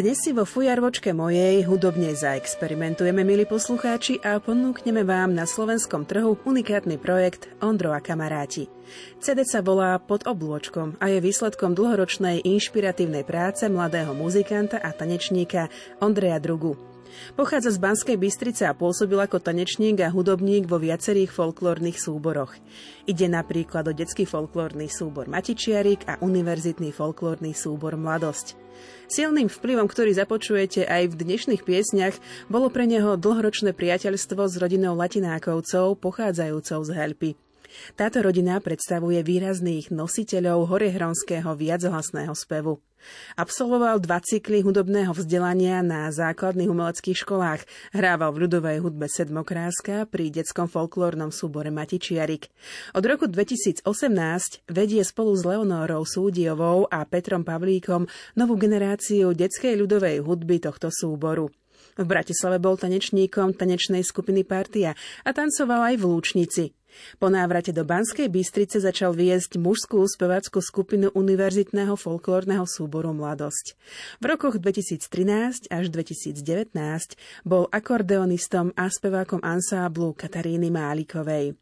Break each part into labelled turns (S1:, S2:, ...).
S1: Dnes si vo fujarvočke mojej hudobne zaexperimentujeme, milí poslucháči, a ponúkneme vám na slovenskom trhu unikátny projekt Ondro a kamaráti. CD sa volá Pod oblôčkom a je výsledkom dlhoročnej inšpiratívnej práce mladého muzikanta a tanečníka Ondreja Drugu. Pochádza z Banskej Bystrice a pôsobil ako tanečník a hudobník vo viacerých folklórnych súboroch. Ide napríklad o detský folklórny súbor Matičiarik a univerzitný folklórny súbor Mladosť. Silným vplyvom, ktorý započujete aj v dnešných piesniach, bolo pre neho dlhoročné priateľstvo s rodinou Latinákovcov, pochádzajúcou z Helpy. Táto rodina predstavuje výrazných nositeľov horehronského viachlasného spevu. Absolvoval dva cykly hudobného vzdelania na základných umeleckých školách. Hrával v ľudovej hudbe Sedmokráska pri detskom folklórnom súbore Matičiarik. Od roku 2018 vedie spolu s Leonórou Súdiovou a Petrom Pavlíkom novú generáciu detskej ľudovej hudby tohto súboru. V Bratislave bol tanečníkom tanečnej skupiny Partia a tancoval aj v Lúčnici. Po návrate do Banskej Bystrice začal viesť mužskú spevácku skupinu univerzitného folklórneho súboru Mladosť. V rokoch 2013 až 2019 bol akordeonistom a spevákom ansáblu Kataríny Málikovej.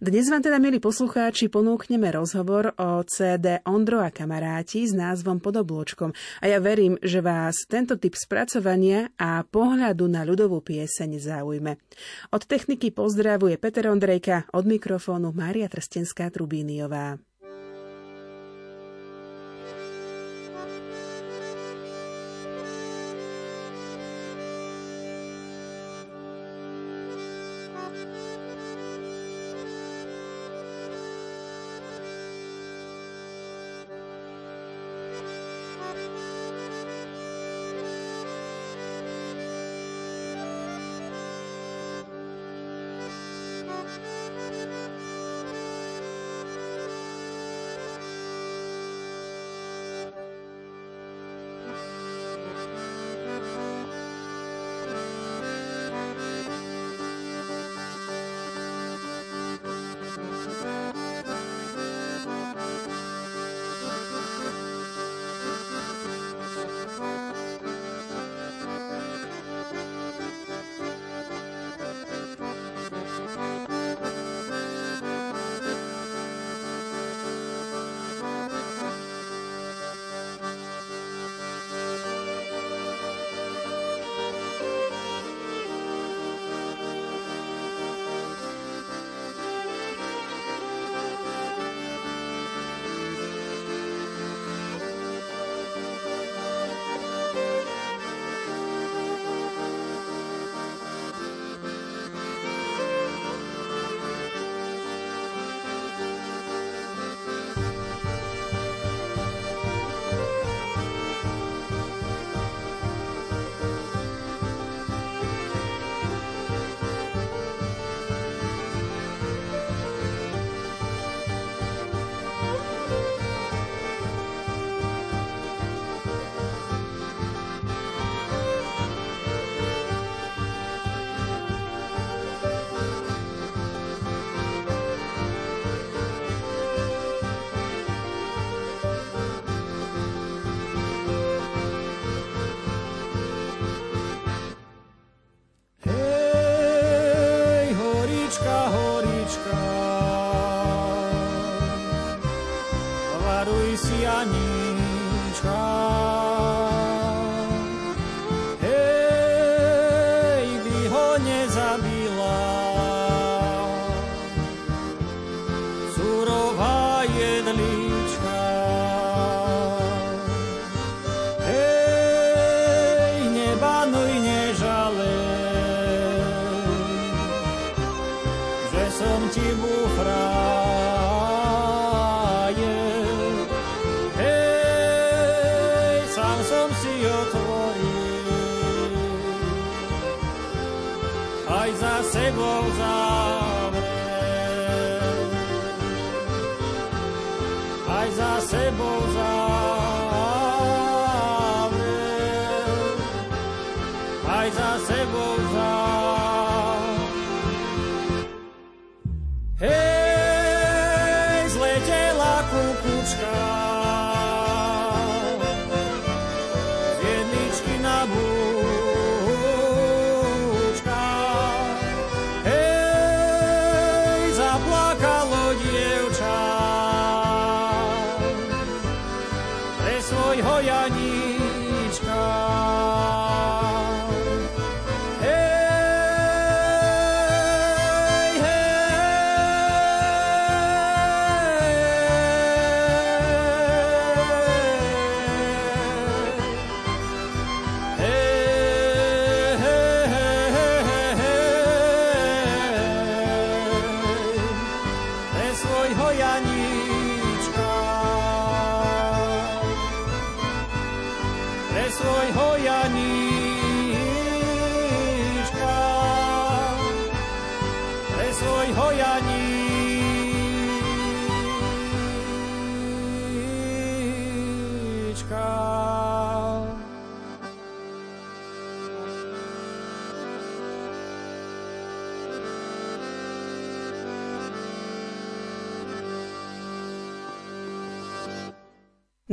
S1: Dnes vám teda, milí poslucháči, ponúkneme rozhovor o CD Ondro a kamaráti s názvom Podobločkom a ja verím, že vás tento typ spracovania a pohľadu na ľudovú pieseň zaujme. Od techniky pozdravuje Peter Ondrejka, od mikrofónu Mária Trstenská-Trubíniová.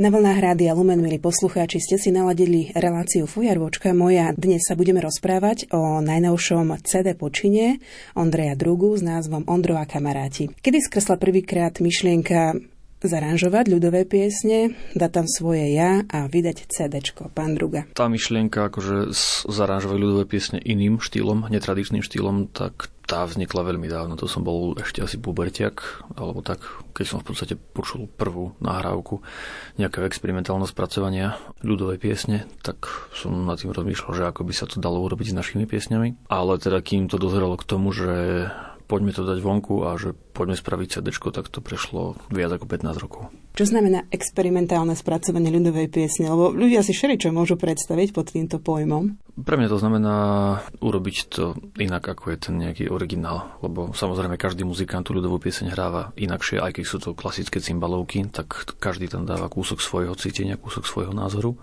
S2: Na
S1: vlnách Rádia Lumen, milí poslucháči, ste si naladili reláciu Fujarvočka moja. Dnes sa budeme rozprávať o najnovšom CD počine Ondreja Drugu s názvom Ondro a kamaráti. Kedy skresla prvýkrát myšlienka zaranžovať ľudové piesne, dať tam svoje ja a vydať CDčko, pán Druga.
S3: Tá myšlienka, akože zaranžovať ľudové piesne iným štýlom, netradičným štýlom, tak tá vznikla veľmi dávno. To som bol ešte asi pubertiak, alebo tak, keď som v podstate počul prvú nahrávku nejakého experimentálneho spracovania ľudovej piesne, tak som nad tým rozmýšľal, že ako by sa to dalo urobiť s našimi piesňami. Ale teda kým to dozrelo k tomu, že poďme to dať vonku a že poďme spraviť CD, tak to prešlo viac ako 15 rokov.
S1: Čo znamená experimentálne spracovanie ľudovej piesne? Lebo ľudia si všeličo môžu predstaviť pod týmto pojmom.
S3: Pre mňa to znamená urobiť to inak, ako je ten nejaký originál. Lebo samozrejme každý muzikant tú ľudovú pieseň hráva inakšie, aj keď sú to klasické cymbalovky, tak každý tam dáva kúsok svojho cítenia, kúsok svojho názoru.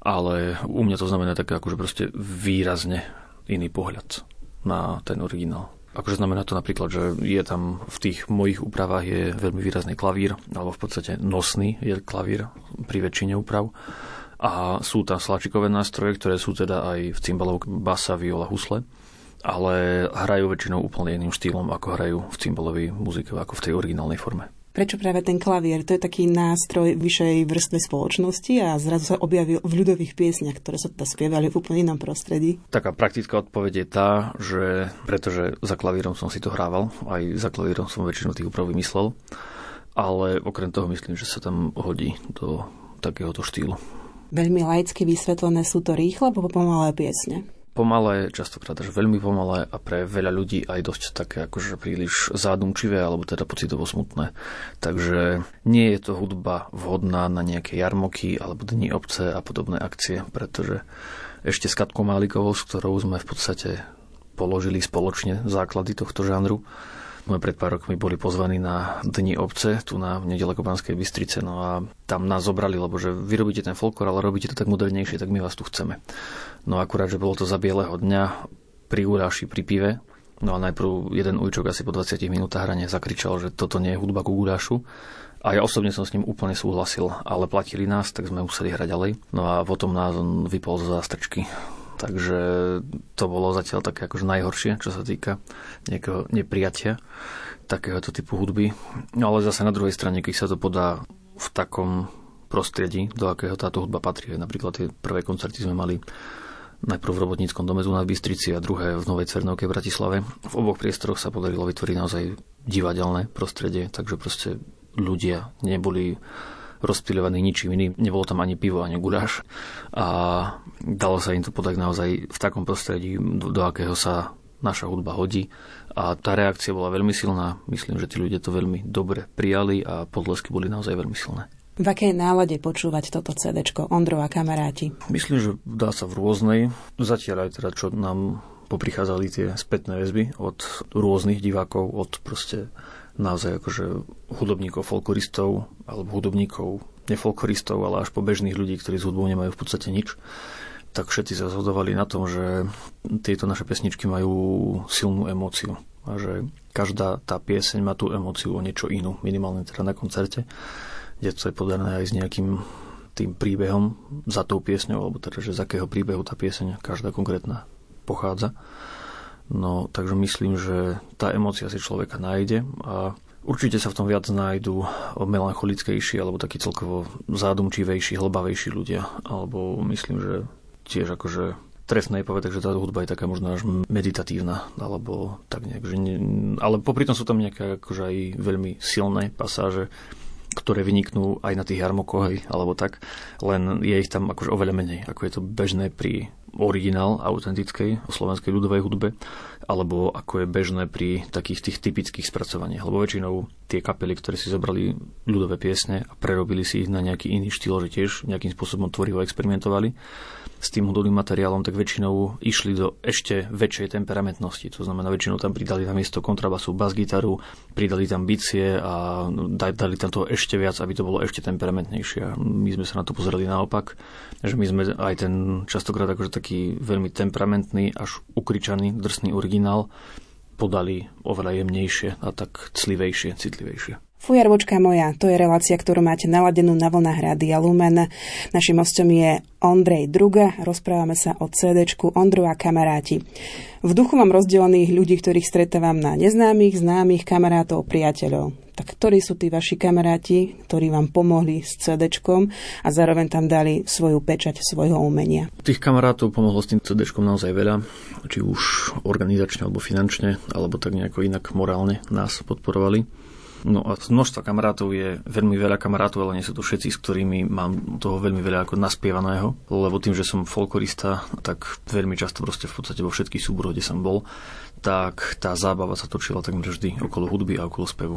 S3: Ale u mňa to znamená tak akože proste výrazne iný pohľad na ten originál. Akože znamená to napríklad, že je tam v tých mojich úpravách je veľmi výrazný klavír, alebo v podstate nosný je klavír pri väčšine úprav. A sú tam slačikové nástroje, ktoré sú teda aj v cymbalov basa, viola, husle ale hrajú väčšinou úplne iným štýlom, ako hrajú v cymbalovej muzike, ako v tej originálnej forme.
S1: Prečo práve ten klavier? To je taký nástroj vyššej vrstvy spoločnosti a zrazu sa objavil v ľudových piesniach, ktoré sa teda spievali v úplne inom prostredí.
S3: Taká praktická odpoveď je tá, že pretože za klavírom som si to hrával, aj za klavírom som väčšinu tých úprav vymyslel, ale okrem toho myslím, že sa tam hodí do takéhoto štýlu.
S1: Veľmi laicky vysvetlené sú to rýchle pomalé piesne.
S3: Pomalé, častokrát až veľmi pomalé a pre veľa ľudí aj dosť také akože príliš zádumčivé alebo teda pocitovo smutné. Takže nie je to hudba vhodná na nejaké jarmoky alebo dni obce a podobné akcie, pretože ešte s Katkou Málikovou, s ktorou sme v podstate položili spoločne základy tohto žánru, sme pred pár rokmi boli pozvaní na Dni obce, tu na nedaleko Banskej Bystrice, no a tam nás zobrali, lebo že vy robíte ten folklor, ale robíte to tak modernejšie, tak my vás tu chceme. No akurát, že bolo to za bieleho dňa pri guláši, pri pive, no a najprv jeden ujčok asi po 20 minútach hrania zakričal, že toto nie je hudba ku gulášu. A ja osobne som s ním úplne súhlasil, ale platili nás, tak sme museli hrať ďalej. No a potom nás on vypol zo zástrčky. Takže to bolo zatiaľ také akože najhoršie, čo sa týka nejakého nepriatia takéhoto typu hudby. No ale zase na druhej strane, keď sa to podá v takom prostredí, do akého táto hudba patrí. Napríklad tie prvé koncerty sme mali najprv v robotníckom dome na Bystrici a druhé v Novej Cvernovke v Bratislave. V oboch priestoroch sa podarilo vytvoriť naozaj divadelné prostredie, takže proste ľudia neboli rozptýľovaný ničím iným. Nebolo tam ani pivo, ani guláš. A dalo sa im to podať naozaj v takom prostredí, do, do akého sa naša hudba hodí. A tá reakcia bola veľmi silná. Myslím, že tí ľudia to veľmi dobre prijali a podlesky boli naozaj veľmi silné.
S1: V akej nálade počúvať toto CD Ondro a kamaráti?
S3: Myslím, že dá sa v rôznej. Zatiaľ aj teda, čo nám poprichádzali tie spätné väzby od rôznych divákov, od proste naozaj akože hudobníkov, folkloristov alebo hudobníkov, nefolkloristov, ale až po bežných ľudí, ktorí s hudbou nemajú v podstate nič, tak všetci sa zhodovali na tom, že tieto naše pesničky majú silnú emóciu a že každá tá pieseň má tú emóciu o niečo inú, minimálne teda na koncerte, to je podané aj s nejakým tým príbehom za tou piesňou, alebo teda, že z akého príbehu tá pieseň každá konkrétna pochádza. No, takže myslím, že tá emócia si človeka nájde a určite sa v tom viac nájdú melancholickejší alebo taký celkovo zádumčivejší, hlbavejší ľudia. Alebo myslím, že tiež akože trefné je povedať, že tá hudba je taká možno až meditatívna, alebo tak nejak, že nie, ale popri tom sú tam nejaké akože aj veľmi silné pasáže, ktoré vyniknú aj na tých jarmokoch, alebo tak, len je ich tam akože oveľa menej, ako je to bežné pri originál autentickej slovenskej ľudovej hudbe, alebo ako je bežné pri takých tých typických spracovaniach. Lebo väčšinou tie kapely, ktoré si zobrali ľudové piesne a prerobili si ich na nejaký iný štýl, že tiež nejakým spôsobom tvorivo experimentovali s tým hudobným materiálom, tak väčšinou išli do ešte väčšej temperamentnosti. To znamená, väčšinou tam pridali na miesto kontrabasu bas-gitaru, pridali tam bicie a dali tam to ešte viac, aby to bolo ešte temperamentnejšie. My sme sa na to pozreli naopak, že my sme aj ten častokrát akože taký veľmi temperamentný, až ukričaný, drsný originál podali oveľa jemnejšie a tak clivejšie, citlivejšie.
S1: Fujarvočka moja, to je relácia, ktorú máte naladenú na vlnách Rádia Lumen. Našim hostom je Ondrej Druga, rozprávame sa o CD Ondru a kamaráti. V duchu mám rozdelených ľudí, ktorých stretávam na neznámych, známych, kamarátov, priateľov. Tak ktorí sú tí vaši kamaráti, ktorí vám pomohli s CD a zároveň tam dali svoju pečať svojho umenia?
S3: Tých kamarátov pomohlo s tým CD naozaj veľa, či už organizačne alebo finančne, alebo tak nejako inak morálne nás podporovali. No a množstva kamarátov je veľmi veľa kamarátov, ale nie sú to všetci, s ktorými mám toho veľmi veľa ako naspievaného, lebo tým, že som folklorista, tak veľmi často proste v podstate vo všetkých súboroch, kde som bol, tak tá zábava sa točila takmer vždy okolo hudby a okolo spevu.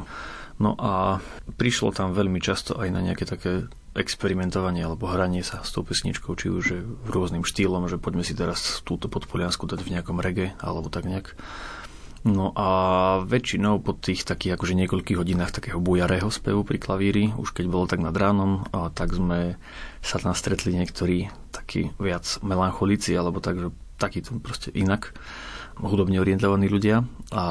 S3: No a prišlo tam veľmi často aj na nejaké také experimentovanie alebo hranie sa s tou pesničkou, či už v rôznym štýlom, že poďme si teraz túto podpoliansku dať v nejakom reggae alebo tak nejak. No a väčšinou po tých takých akože niekoľkých hodinách takého bujarého spevu pri klavíri, už keď bolo tak nad ránom, a tak sme sa tam stretli niektorí takí viac melancholici, alebo tak, že takýto proste inak hudobne orientovaní ľudia a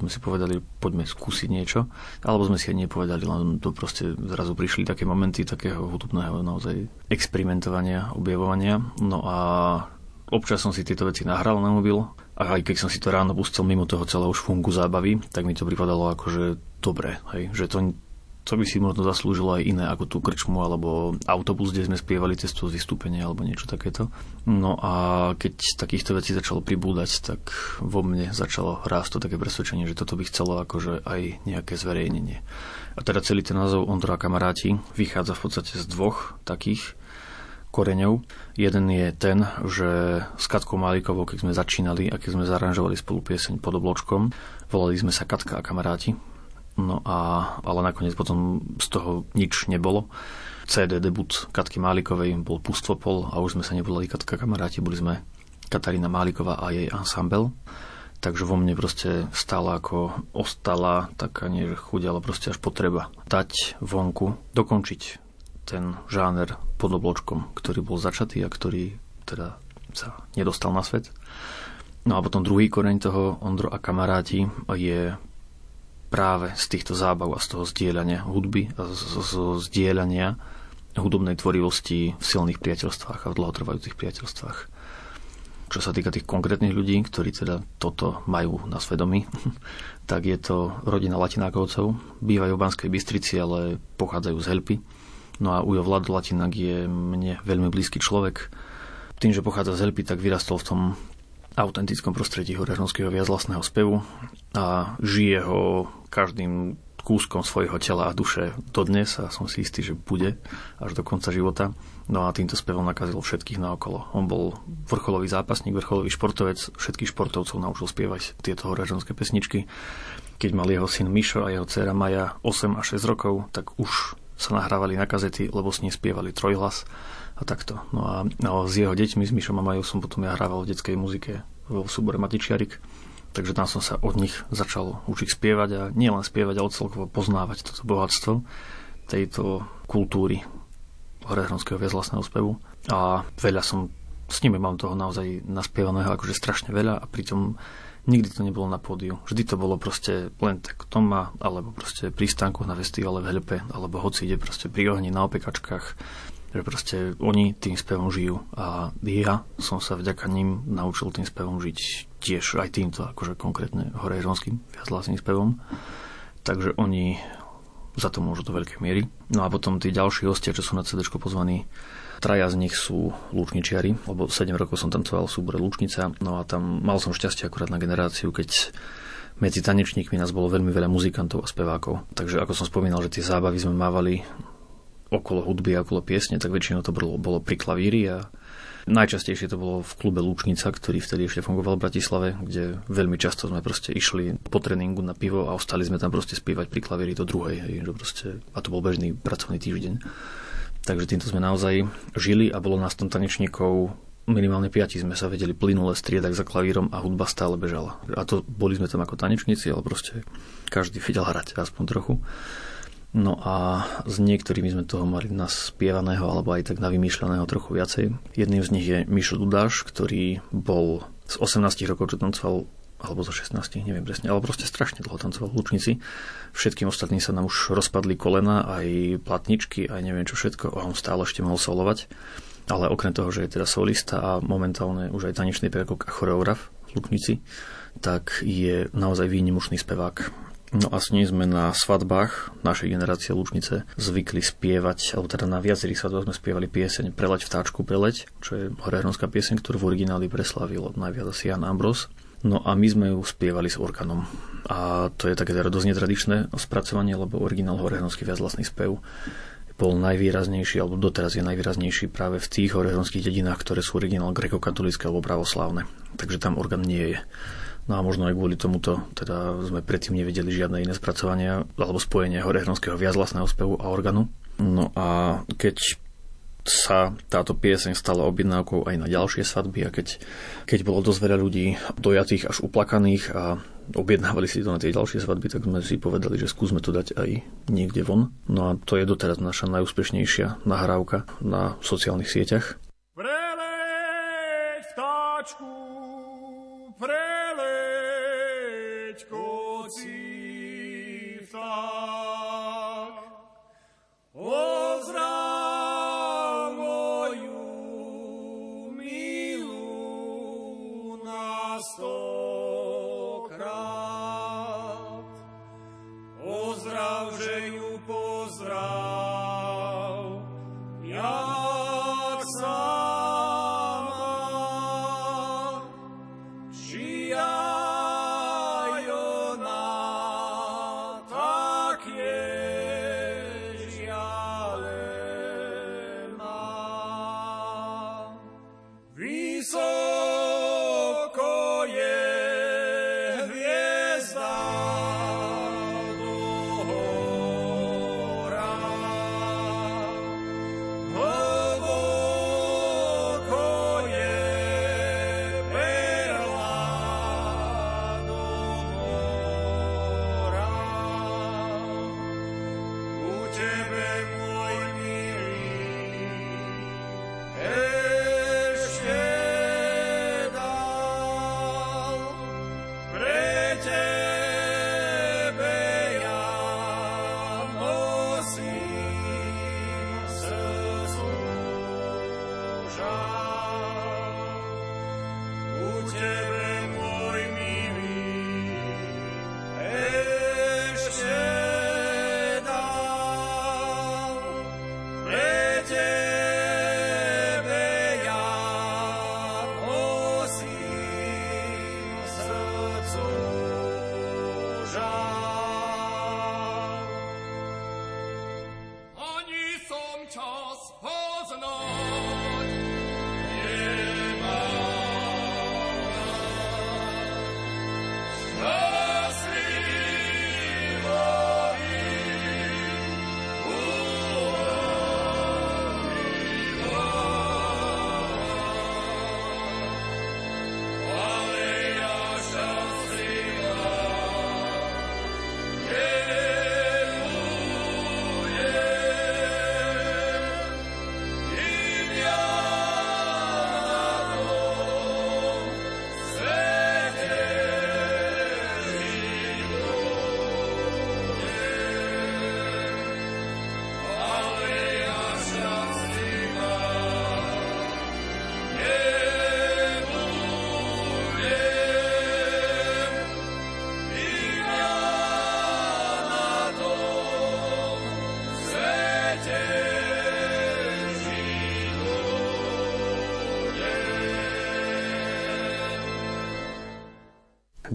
S3: sme si povedali, poďme skúsiť niečo, alebo sme si aj nepovedali, len to proste zrazu prišli také momenty takého hudobného naozaj experimentovania, objavovania. No a občas som si tieto veci nahral na mobil a aj keď som si to ráno pustil mimo toho celého už fungu zábavy, tak mi to pripadalo ako, že dobre, hej, že to, to by si možno zaslúžilo aj iné ako tú krčmu alebo autobus, kde sme spievali cez to vystúpenie alebo niečo takéto. No a keď takýchto vecí začalo pribúdať, tak vo mne začalo rásť to také presvedčenie, že toto by chcelo akože aj nejaké zverejnenie. A teda celý ten názov Ondra a kamaráti vychádza v podstate z dvoch takých koreňov. Jeden je ten, že s Katkou Malikovou, keď sme začínali a keď sme zaranžovali spolu pieseň pod obločkom, volali sme sa Katka a kamaráti. No a, ale nakoniec potom z toho nič nebolo. CD debut Katky Málikovej bol Pustvopol a už sme sa nevolali Katka kamaráti, boli sme Katarína Máliková a jej ensemble. Takže vo mne proste stála ako ostala taká nie že chuť, ale proste až potreba dať vonku, dokončiť ten žáner pod obločkom, ktorý bol začatý a ktorý teda sa nedostal na svet. No a potom druhý koreň toho Ondro a kamaráti je práve z týchto zábav a z toho zdieľania hudby a z, z, z zdieľania hudobnej tvorivosti v silných priateľstvách a v dlhotrvajúcich priateľstvách. Čo sa týka tých konkrétnych ľudí, ktorí teda toto majú na svedomí, tak je to rodina Latinákovcov. Bývajú v Banskej Bystrici, ale pochádzajú z Helpy No a Ujo Vlad Latinak je mne veľmi blízky človek. Tým, že pochádza z Helpy, tak vyrastol v tom autentickom prostredí horežonského viazlastného spevu a žije ho každým kúskom svojho tela a duše dodnes a som si istý, že bude až do konca života. No a týmto spevom nakazil všetkých naokolo. On bol vrcholový zápasník, vrcholový športovec, všetkých športovcov naučil spievať tieto horežonské pesničky. Keď mal jeho syn Mišo a jeho dcera Maja 8 a 6 rokov, tak už sa nahrávali na kazety, lebo s ním spievali trojhlas a takto. No a no, s jeho deťmi, s Mišom a Majou som potom ja hrával v detskej muzike vo súbore Matičiarik. Takže tam som sa od nich začal učiť spievať a nielen spievať, ale celkovo poznávať toto bohatstvo tejto kultúry horehronského viazlasného spevu. A veľa som s nimi mám toho naozaj naspievaného akože strašne veľa a pritom nikdy to nebolo na pódiu. Vždy to bolo proste len tak doma, alebo proste pri stánkoch na festivale v Hľupe, alebo hoci ide proste pri ohni na opekačkách, že proste oni tým spevom žijú a ja som sa vďaka ním naučil tým spevom žiť tiež aj týmto, akože konkrétne horejronským viaclasným spevom. Takže oni za to môžu do veľkej miery. No a potom tí ďalší hostia, čo sú na CD pozvaní, Traja z nich sú lúčničiari, lebo 7 rokov som tancoval v súbore Lúčnica, no a tam mal som šťastie akurát na generáciu, keď medzi tanečníkmi nás bolo veľmi veľa muzikantov a spevákov. Takže ako som spomínal, že tie zábavy sme mávali okolo hudby a okolo piesne, tak väčšinou to bolo, bolo pri klavíri a najčastejšie to bolo v klube Lúčnica, ktorý vtedy ešte fungoval v Bratislave, kde veľmi často sme proste išli po tréningu na pivo a ostali sme tam proste spievať pri klavíri do druhej, hej, že proste, a to bol bežný pracovný týždeň. Takže týmto sme naozaj žili a bolo nás tam tanečníkov minimálne piati sme sa vedeli plynule striedať za klavírom a hudba stále bežala. A to boli sme tam ako tanečníci, ale proste každý vedel hrať aspoň trochu. No a s niektorými sme toho mali naspievaného alebo aj tak navymýšľaného trochu viacej. Jedným z nich je Mišo Dudáš, ktorý bol z 18 rokov, čo tancoval alebo zo 16, neviem presne, ale proste strašne dlho tancoval Lučnici. Všetkým ostatným sa nám už rozpadli kolena, aj platničky, aj neviem čo všetko, a on stále ešte mohol solovať. Ale okrem toho, že je teda solista a momentálne už aj tanečný pedagóg a choreograf v Lučnici, tak je naozaj výnimočný spevák. No a s ním sme na svadbách našej generácie Lučnice zvykli spievať, alebo teda na viacerých svadbách sme spievali pieseň Preleď vtáčku, preleď, čo je horehronská pieseň, ktorú v origináli preslavil najviac asi Jan Ambros No a my sme ju spievali s organom. A to je také teda dosť netradičné spracovanie, lebo originál horehronský viac vlastný spev bol najvýraznejší, alebo doteraz je najvýraznejší práve v tých horehronských dedinách, ktoré sú originál grekokatolické alebo pravoslávne. Takže tam orgán nie je. No a možno aj kvôli tomuto teda sme predtým nevedeli žiadne iné spracovania alebo spojenie horehronského viazvlastného spevu a organu. No a keď sa táto pieseň stala objednávkou aj na ďalšie svadby a keď, keď bolo dosť veľa ľudí dojatých až uplakaných a objednávali si to na tie ďalšie svadby, tak sme si povedali, že skúsme to dať aj niekde von. No a to je doteraz naša najúspešnejšia nahrávka na sociálnych sieťach.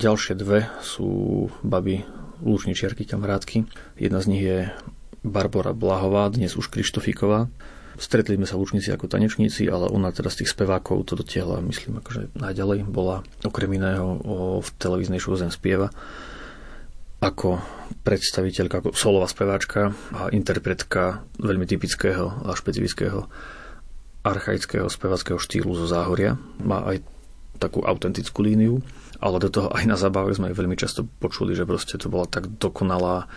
S3: Ďalšie dve sú baby lúčničiarky, kamarátky. Jedna z nich je Barbara Blahová, dnes už Krištofíková. Stretli sme sa lúčnici ako tanečníci, ale ona teda z tých spevákov to dotiahla, myslím, akože najďalej. Bola okrem iného v televíznej show Zem spieva ako predstaviteľka, ako solová speváčka a interpretka veľmi typického a špecifického archaického spevackého štýlu zo Záhoria. Má aj takú autentickú líniu, ale do toho aj na zábave sme veľmi často počuli, že proste to bola tak dokonalá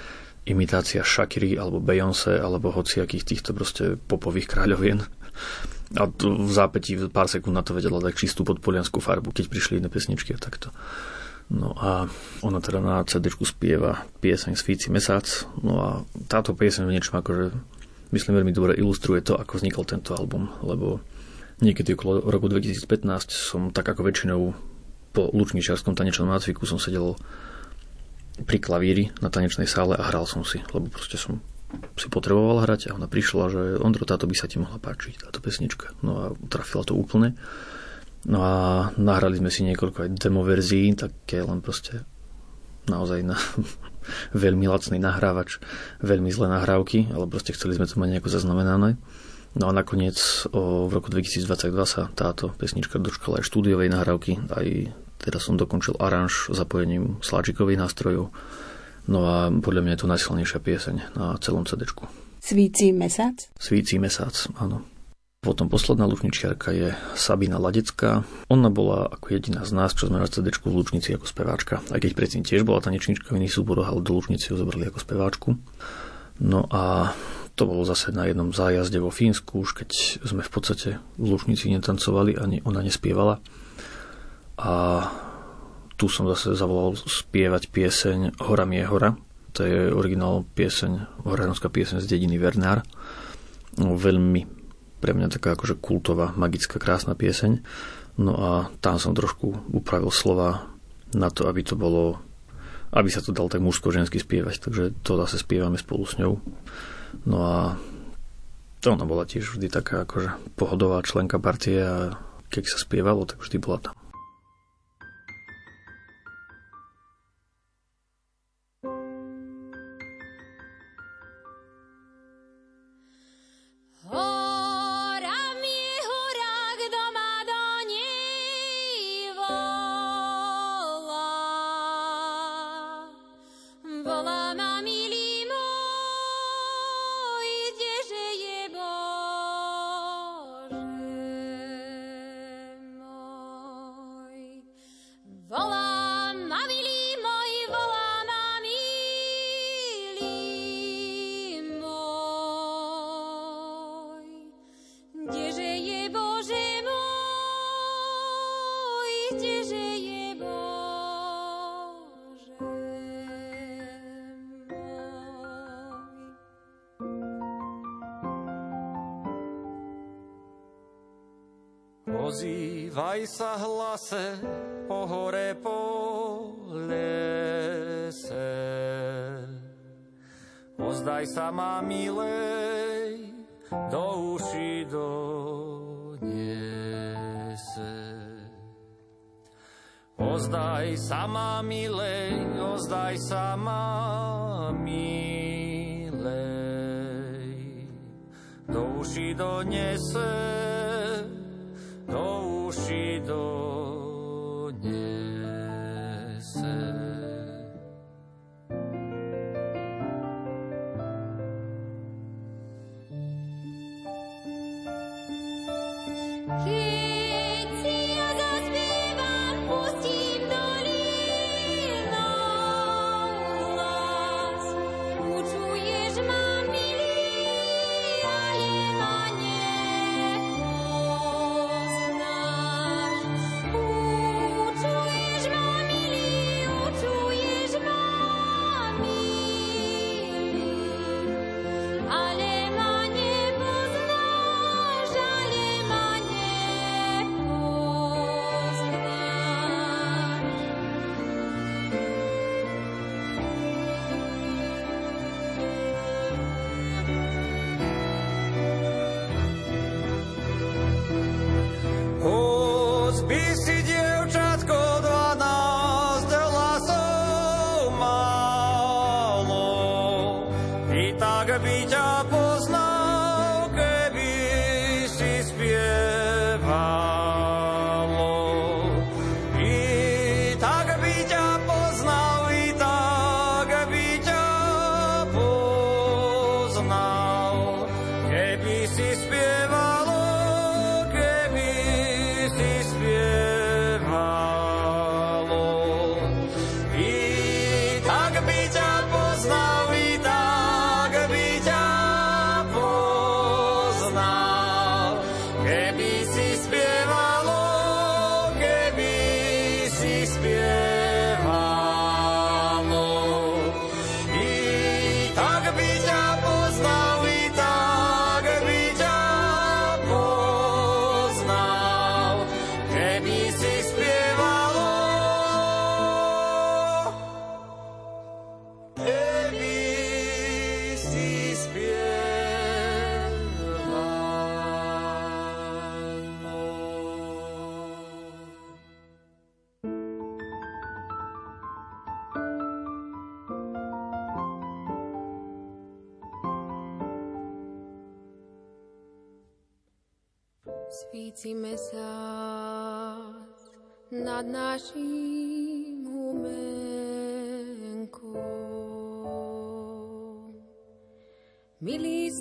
S3: imitácia Shakiry alebo Beyoncé alebo hociakých týchto proste popových kráľovien. A to v zápätí pár sekúnd na to vedela tak čistú podpolianskú farbu, keď prišli iné pesničky a takto. No a ona teda na CD spieva pieseň Svíci mesác. No a táto pieseň v niečom akože myslím veľmi dobre ilustruje to, ako vznikol tento album, lebo niekedy okolo roku 2015 som tak ako väčšinou po lučničarskom tanečnom nácviku som sedel pri klavíri na tanečnej sále a hral som si, lebo proste som si potreboval hrať a ona prišla, že Ondro, táto by sa ti mohla páčiť, táto pesnička. No a trafila to úplne. No a nahrali sme si niekoľko aj demo verzií, také len proste naozaj na veľmi lacný nahrávač, veľmi zlé nahrávky, ale proste chceli sme to mať nejako zaznamenané. No a nakoniec o, v roku 2022 sa táto pesnička dočkala aj štúdiovej nahrávky, aj teda som dokončil aranž zapojením sláčikových nástrojov. No a podľa mňa je to najsilnejšia pieseň na celom CD.
S1: Svíci mesác?
S3: Svíci mesác, áno. Potom posledná lučničiarka je Sabina Ladecká. Ona bola ako jediná z nás, čo sme na CD v Lučnici ako speváčka. Aj keď predtým tiež bola tanečnička v iných súboroch, ale do Lučnici ju zobrali ako speváčku. No a to bolo zase na jednom zájazde vo Fínsku, už keď sme v podstate v Lučnici netancovali, ani ona nespievala a tu som zase zavolal spievať pieseň Hora mi je hora. To je originál pieseň, horanovská pieseň z dediny Vernár. No, veľmi pre mňa taká akože kultová, magická, krásna pieseň. No a tam som trošku upravil slova na to, aby to bolo aby sa to dal tak mužsko-žensky spievať, takže to zase spievame spolu s ňou. No a to ona bola tiež vždy taká akože pohodová členka partie a keď sa spievalo, tak vždy bola tam.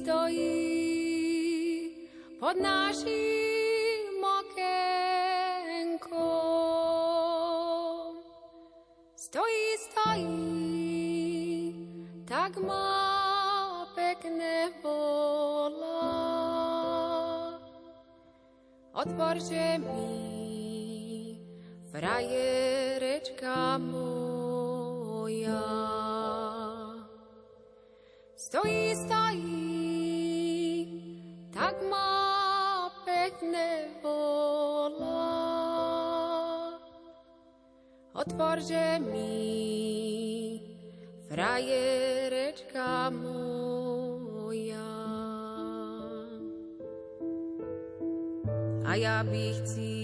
S4: stojí pod našim okénkom. Stojí, stojí, tak má pekne volá. Otvorže mi frajer Bože mi, frajerečka moja. A ja bych ti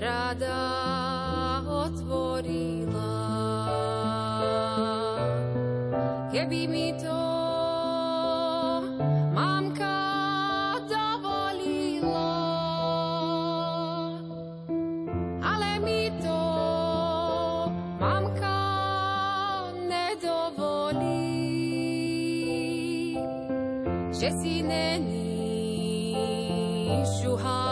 S4: rada otvorila, keby mi to Že si není šuhá.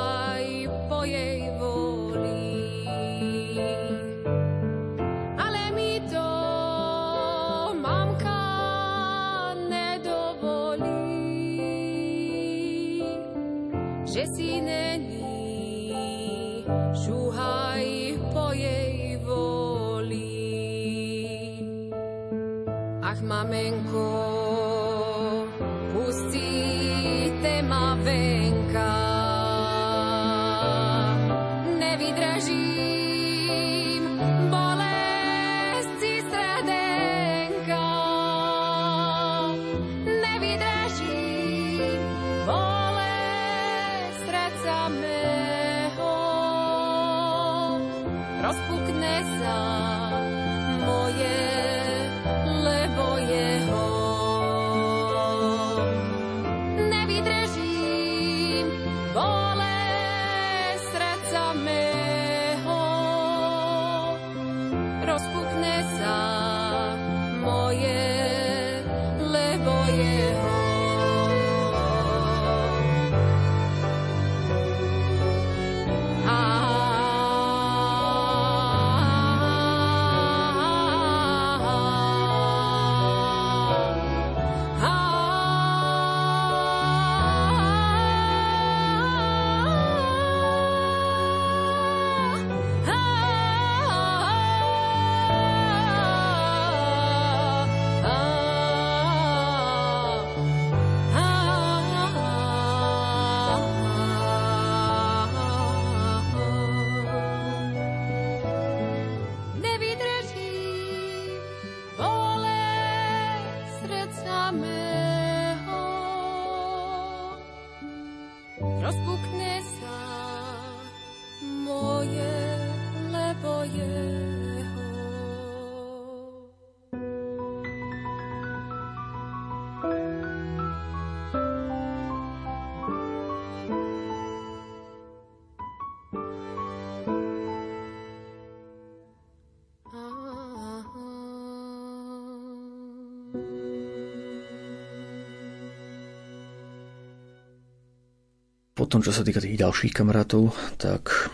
S3: Potom, čo sa týka tých ďalších kamarátov, tak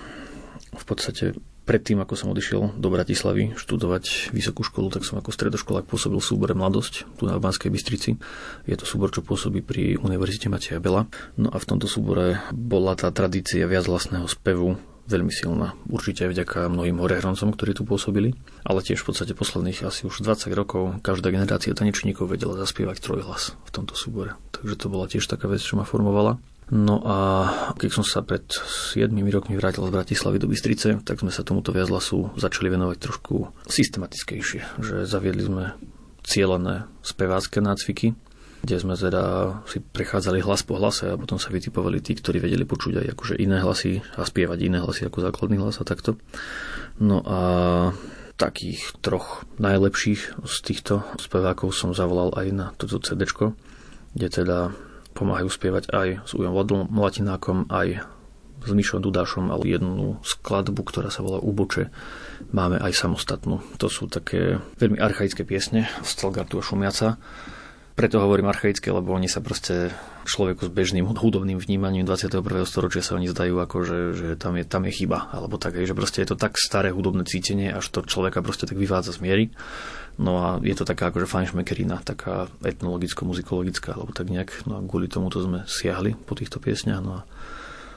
S3: v podstate predtým, ako som odišiel do Bratislavy študovať vysokú školu, tak som ako stredoškolák pôsobil v súbore Mladosť, tu na Banskej Bystrici. Je to súbor, čo pôsobí pri Univerzite Mateja Bela. No a v tomto súbore bola tá tradícia viac vlastného spevu veľmi silná. Určite aj vďaka mnohým horehroncom, ktorí tu pôsobili, ale tiež v podstate posledných asi už 20 rokov každá generácia tanečníkov vedela zaspievať trojhlas v tomto súbore. Takže to bola tiež taká vec, čo ma formovala. No a keď som sa pred 7 rokmi vrátil z Bratislavy do Bystrice, tak sme sa tomuto viazlasu začali venovať trošku systematickejšie, že zaviedli sme cieľené spevácké nácviky, kde sme teda si prechádzali hlas po hlase a potom sa vytipovali tí, ktorí vedeli počuť aj akože iné hlasy a spievať iné hlasy ako základný hlas a takto. No a takých troch najlepších z týchto spevákov som zavolal aj na toto CD, kde teda pomáhajú spievať aj s Ujom Latinákom, aj s Mišom Dudášom, ale jednu skladbu, ktorá sa volá Uboče, máme aj samostatnú. To sú také veľmi archaické piesne z Celgartu a Šumiaca. Preto hovorím archaické, lebo oni sa proste človeku s bežným hudobným vnímaním 21. storočia sa oni zdajú ako, že, že tam, je, tam je chyba, alebo tak, že proste je to tak staré hudobné cítenie, až to človeka proste tak vyvádza z miery. No a je to taká akože fajnšmekerina, taká etnologicko-muzikologická, alebo tak nejak. No a kvôli tomuto sme siahli po týchto piesňach. No a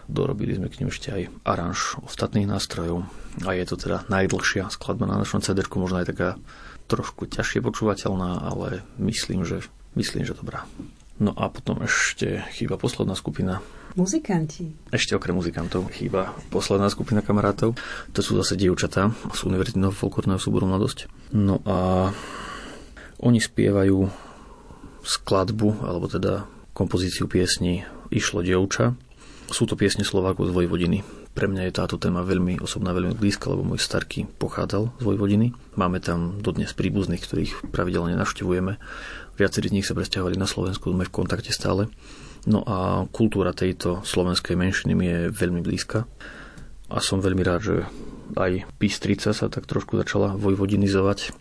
S3: dorobili sme k nim ešte aj aranž ostatných nástrojov. A je to teda najdlhšia skladba na našom CD, možno aj taká trošku ťažšie počúvateľná, ale myslím, že, myslím, že dobrá. No a potom ešte chýba posledná skupina.
S1: Muzikanti.
S3: Ešte okrem muzikantov chýba posledná skupina kamarátov. To sú zase dievčatá z Univerzitného folklórneho súboru Mladosť. No a oni spievajú skladbu, alebo teda kompozíciu piesni Išlo dievča. Sú to piesne Slovákov z Vojvodiny. Pre mňa je táto téma veľmi osobná, veľmi blízka, lebo môj starky pochádzal z Vojvodiny. Máme tam dodnes príbuzných, ktorých pravidelne navštevujeme. Viacerí z nich sa presťahovali na Slovensku, sme v kontakte stále. No a kultúra tejto slovenskej menšiny mi je veľmi blízka a som veľmi rád, že aj Pistrica sa tak trošku začala vojvodinizovať.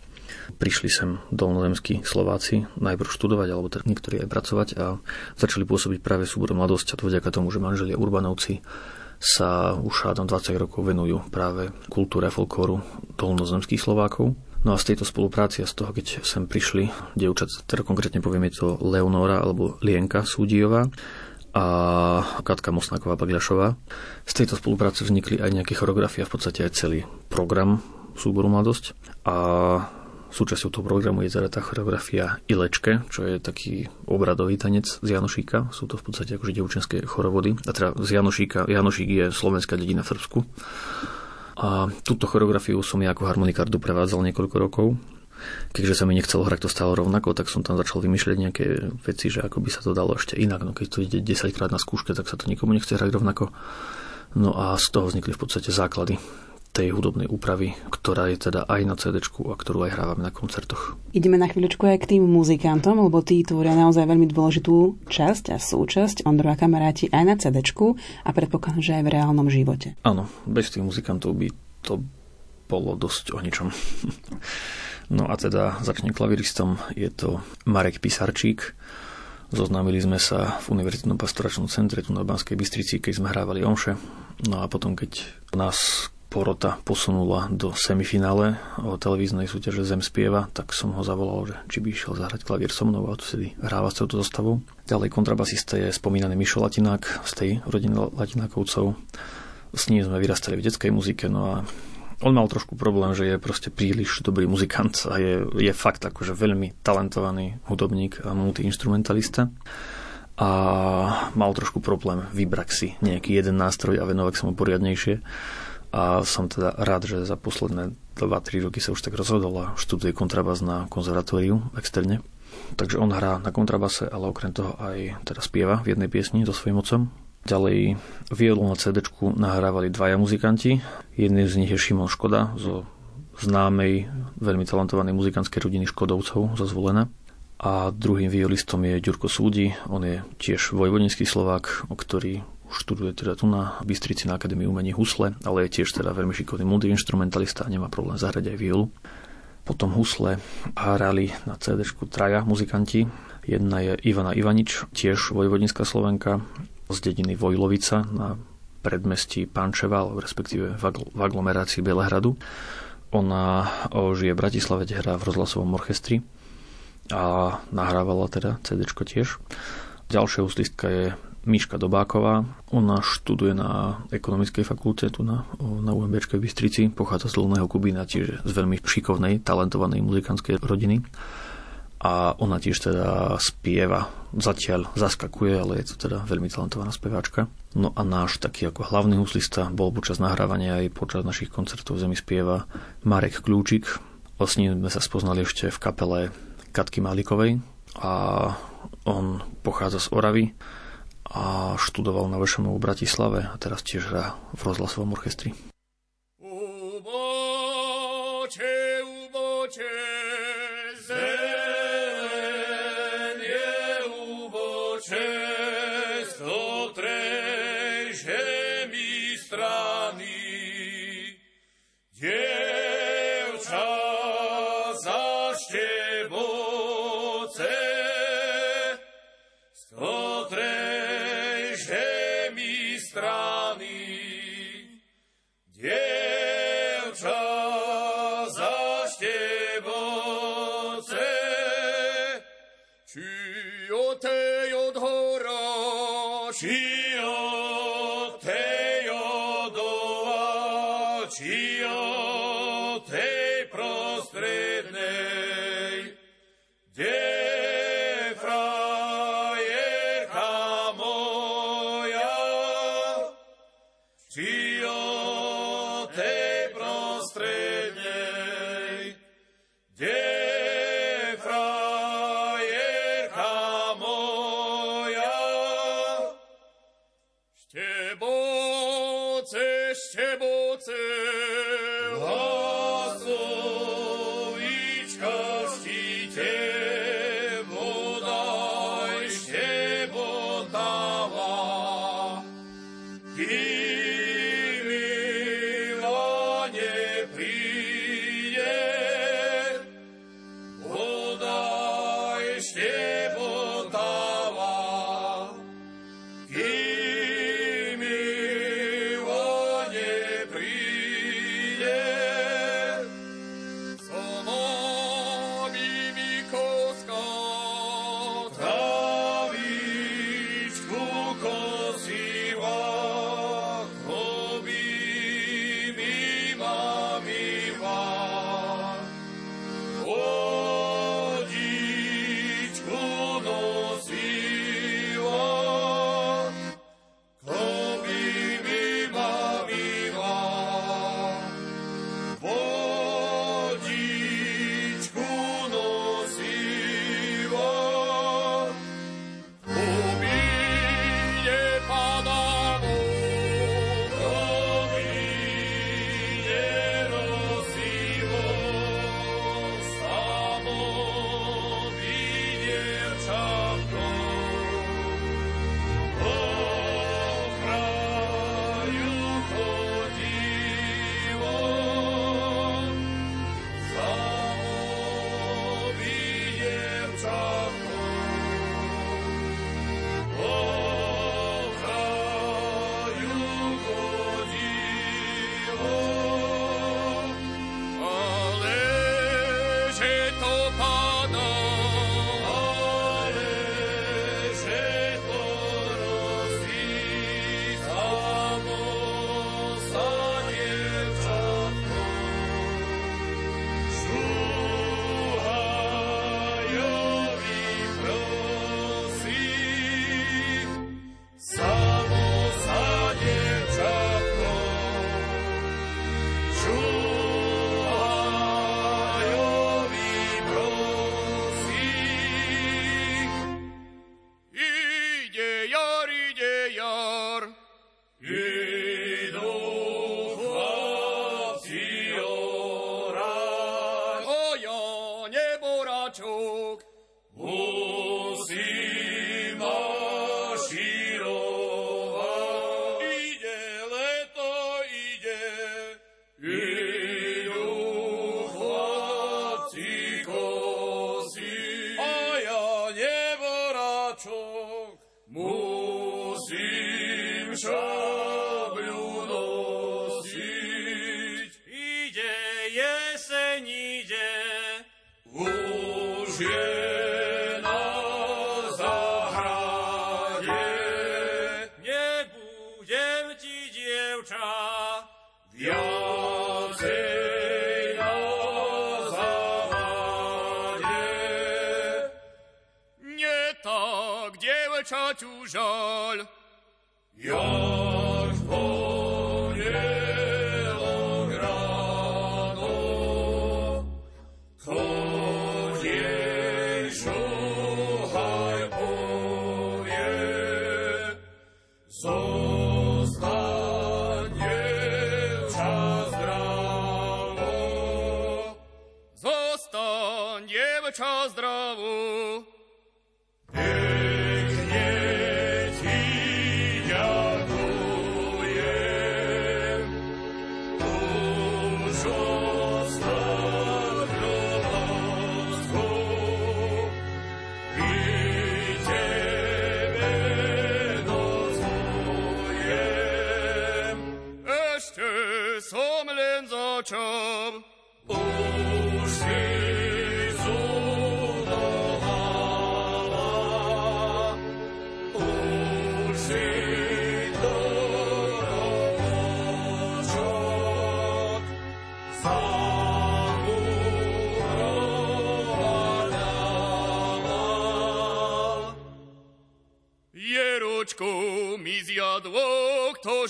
S3: Prišli sem dolnozemskí Slováci najprv študovať, alebo teda niektorí aj pracovať a začali pôsobiť práve súbor mladosť a to vďaka tomu, že manželia Urbanovci sa už hádam 20 rokov venujú práve kultúre folklóru dolnozemských Slovákov. No a z tejto spolupráci a z toho, keď sem prišli dievčat, teda konkrétne poviem, je to Leonora alebo Lienka Súdijová a Katka Mosnáková Bagľašová. Z tejto spolupráce vznikli aj nejaké choreografie a v podstate aj celý program súboru Mladosť. A súčasťou toho programu je teda tá choreografia Ilečke, čo je taký obradový tanec z Janošíka. Sú to v podstate akože devčenské chorovody. A teda z Janošíka, Janošík je slovenská dedina v Srbsku. A túto choreografiu som ja ako harmonikár doprevádzal niekoľko rokov. Keďže sa mi nechcelo hrať to stále rovnako, tak som tam začal vymýšľať nejaké veci, že ako by sa to dalo ešte inak. No keď to ide 10 krát na skúške, tak sa to nikomu nechce hrať rovnako. No a z toho vznikli v podstate základy tej hudobnej úpravy, ktorá je teda aj na CD a ktorú aj hrávame na koncertoch.
S1: Ideme na chvíľočku aj k tým muzikantom, lebo tí tvoria naozaj veľmi dôležitú časť a súčasť Ondrova kamaráti aj na CD a predpokladám, že aj v reálnom živote.
S3: Áno, bez tých muzikantov by to bolo dosť o ničom. no a teda začne klaviristom, je to Marek Pisarčík, Zoznámili sme sa v Univerzitnom pastoračnom centre tu na Banskej Bystrici, keď sme hrávali omše. No a potom, keď nás porota posunula do semifinále o televíznej súťaže Zem spieva, tak som ho zavolal, že či by išiel zahrať klavír so mnou a si hráva s touto zostavou. Ďalej kontrabasista je spomínaný Mišo Latinák z tej rodiny Latinákovcov. S ním sme vyrastali v detskej muzike, no a on mal trošku problém, že je proste príliš dobrý muzikant a je, je fakt akože veľmi talentovaný hudobník a multiinstrumentalista a mal trošku problém vybrať si nejaký jeden nástroj a venovať sa mu poriadnejšie a som teda rád, že za posledné 2-3 roky sa už tak rozhodol a študuje kontrabas na konzervatóriu externe. Takže on hrá na kontrabase, ale okrem toho aj teda spieva v jednej piesni so svojím mocom. Ďalej violu na CD nahrávali dvaja muzikanti. Jedným z nich je Šimon Škoda zo známej, veľmi talentovanej muzikantskej rodiny Škodovcov zo Zvolena. A druhým violistom je Ďurko Súdi, on je tiež vojvodinský Slovák, o ktorý študuje teda tu na Bystrici na Akadémii umení husle, ale je tiež teda veľmi šikovný multiinstrumentalista a nemá problém zahrať aj violu. Potom husle hrali na CD traja muzikanti. Jedna je Ivana Ivanič, tiež vojvodinská Slovenka,
S2: z dediny Vojlovica na predmestí Pančeva, respektíve v aglomerácii Belehradu. Ona žije v Bratislave, hrá v rozhlasovom orchestri a nahrávala teda CD tiež. Ďalšia úslistka je Miška Dobáková. Ona študuje na ekonomickej fakulte tu na, na UMB v Bystrici. Pochádza z Dolného Kubína, čiže z veľmi šikovnej, talentovanej muzikantskej rodiny. A ona tiež teda spieva. Zatiaľ zaskakuje, ale je to teda veľmi talentovaná speváčka. No a náš taký ako hlavný huslista bol počas nahrávania aj počas našich koncertov Zemi spieva Marek Kľúčik. Ním sme sa spoznali ešte v kapele Katky Malikovej a on pochádza z Oravy a študoval na VŠMU v Bratislave a teraz tiež hrá v rozhlasovom orchestri. Uboče, uboče,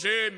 S2: José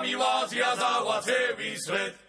S2: Veci mi mami vázia záva celý svet.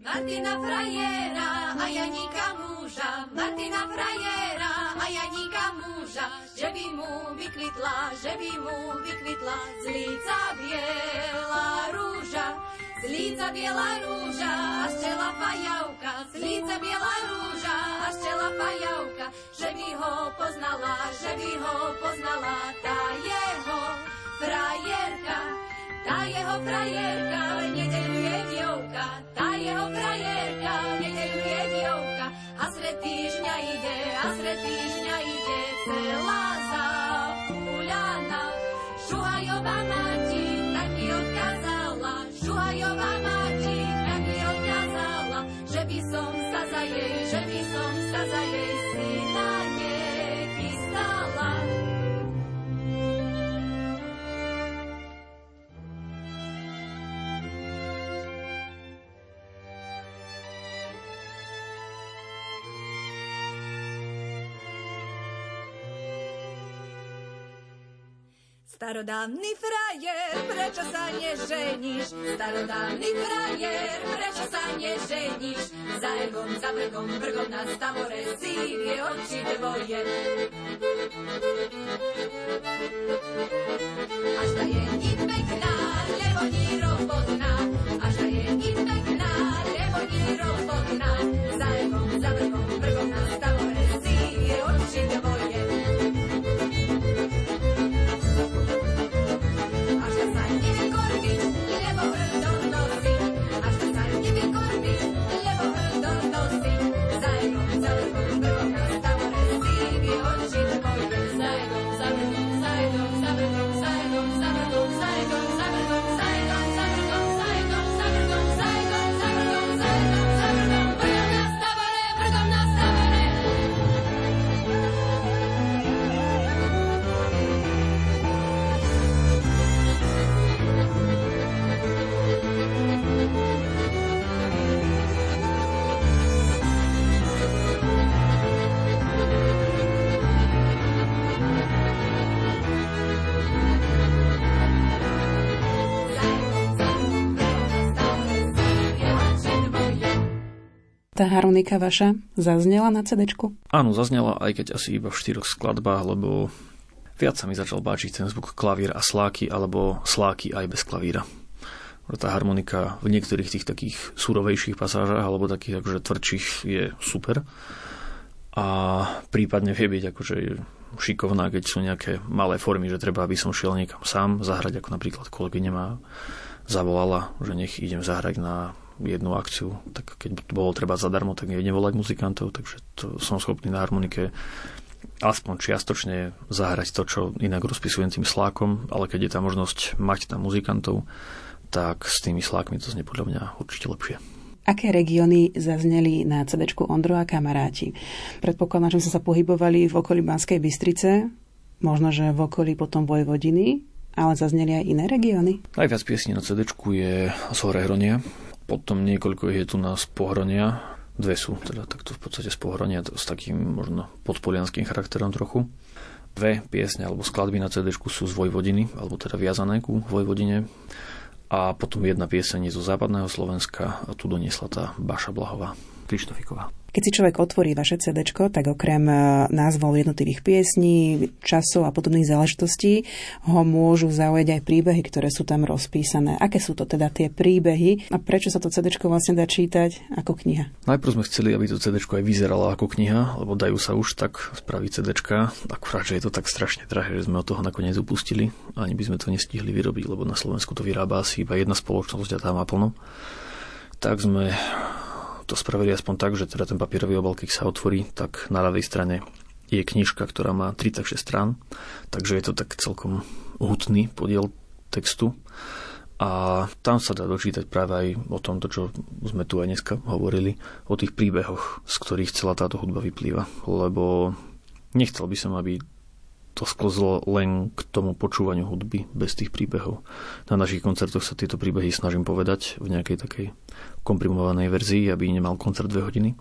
S5: Martina frajera a Janíka muža, Martina frajera a Janíka muža, že by mu vykvitla, že by mu vykvitla z líca biela rúža. Z líca biela rúža a z čela pajavka, z líca biela rúža a z čela pajavka, že by ho poznala, že by ho poznala tá jeho frajerka. Tá jeho frajerka, v nedeľu je dievka, tá jeho frajerka, v nedeľu je dievka, a sred týždňa ide, a sred týždňa ide celá zapúľana. Šuhajová Starodávny frajer, prečo sa neženíš? Starodávny frajer, prečo sa neženíš? Za ergom, za vrgom, vrgom na stavore sívie oči dvoje. Až ta je nic pekná, lebo ní robotná. Až ta je nic pekná,
S1: Tá harmonika vaša zaznela na cd
S3: Áno, zaznela, aj keď asi iba v štyroch skladbách, lebo viac sa mi začal páčiť ten zvuk klavír a sláky, alebo sláky aj bez klavíra. Tá harmonika v niektorých tých takých surovejších pasážach, alebo takých akože tvrdších je super. A prípadne vie byť akože šikovná, keď sú nejaké malé formy, že treba, aby som šiel niekam sám zahrať, ako napríklad kolegyňa ma zavolala, že nech idem zahrať na jednu akciu, tak keď bolo treba zadarmo, tak nevedem volať muzikantov, takže to som schopný na harmonike aspoň čiastočne zahrať to, čo inak rozpisujem tým slákom, ale keď je tá možnosť mať tam muzikantov, tak s tými slákmi to znie podľa mňa určite lepšie.
S1: Aké regióny zazneli na cd Ondro a kamaráti? Predpokladám, že ste sa pohybovali v okolí Banskej Bystrice, možno, že v okolí potom Vojvodiny, ale zazneli aj iné regióny?
S3: Najviac piesní na cd je z Horehronia, potom niekoľko je tu z Pohronia, dve sú teda takto v podstate z Pohronia s takým možno podpolianským charakterom trochu. Dve piesne alebo skladby na cd sú z Vojvodiny, alebo teda viazané ku Vojvodine. A potom jedna pieseň zo západného Slovenska a tu doniesla tá Baša Blahová, Krištofiková.
S1: Keď si človek otvorí vaše CD, tak okrem e, názvov jednotlivých piesní, časov a podobných záležitostí ho môžu zaujať aj príbehy, ktoré sú tam rozpísané. Aké sú to teda tie príbehy a prečo sa to CD vlastne dá čítať ako kniha?
S3: Najprv sme chceli, aby to CD aj vyzeralo ako kniha, lebo dajú sa už tak spraviť CD, akurát, že je to tak strašne drahé, že sme od toho nakoniec upustili. Ani by sme to nestihli vyrobiť, lebo na Slovensku to vyrába asi iba jedna spoločnosť a tá má plno. Tak sme to spravili aspoň tak, že teda ten papierový obal, keď sa otvorí, tak na ľavej strane je knižka, ktorá má 36 strán, takže je to tak celkom hutný podiel textu. A tam sa dá dočítať práve aj o tomto, čo sme tu aj dneska hovorili, o tých príbehoch, z ktorých celá táto hudba vyplýva. Lebo nechcel by som, aby to sklzlo len k tomu počúvaniu hudby bez tých príbehov. Na našich koncertoch sa tieto príbehy snažím povedať v nejakej takej komprimovanej verzii, aby nemal koncert dve hodiny.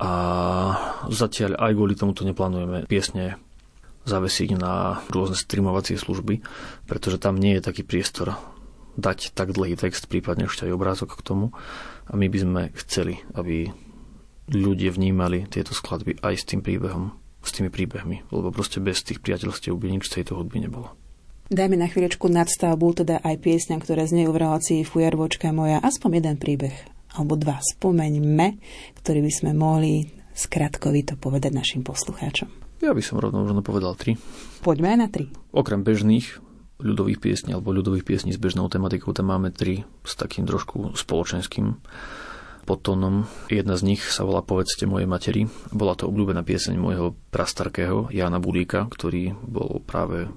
S3: A zatiaľ aj kvôli tomuto neplánujeme piesne zavesiť na rôzne streamovacie služby, pretože tam nie je taký priestor dať tak dlhý text, prípadne ešte aj obrázok k tomu. A my by sme chceli, aby ľudia vnímali tieto skladby aj s tým príbehom, s tými príbehmi, lebo proste bez tých priateľstiev by nič z tejto hudby nebolo.
S1: Dajme na chvíľočku nadstavbu, teda aj piesňa, ktoré znie v relácii Fujarvočka moja, aspoň jeden príbeh, alebo dva, spomeňme, ktorý by sme mohli skratkovito povedať našim poslucháčom.
S3: Ja by som rovno možno povedal tri.
S1: Poďme aj na tri.
S3: Okrem bežných ľudových piesní alebo ľudových piesní s bežnou tematikou, tam máme tri s takým trošku spoločenským podtónom. Jedna z nich sa volá Povedzte mojej materi. Bola to obľúbená pieseň môjho prastarkého Jana Bulíka, ktorý bol práve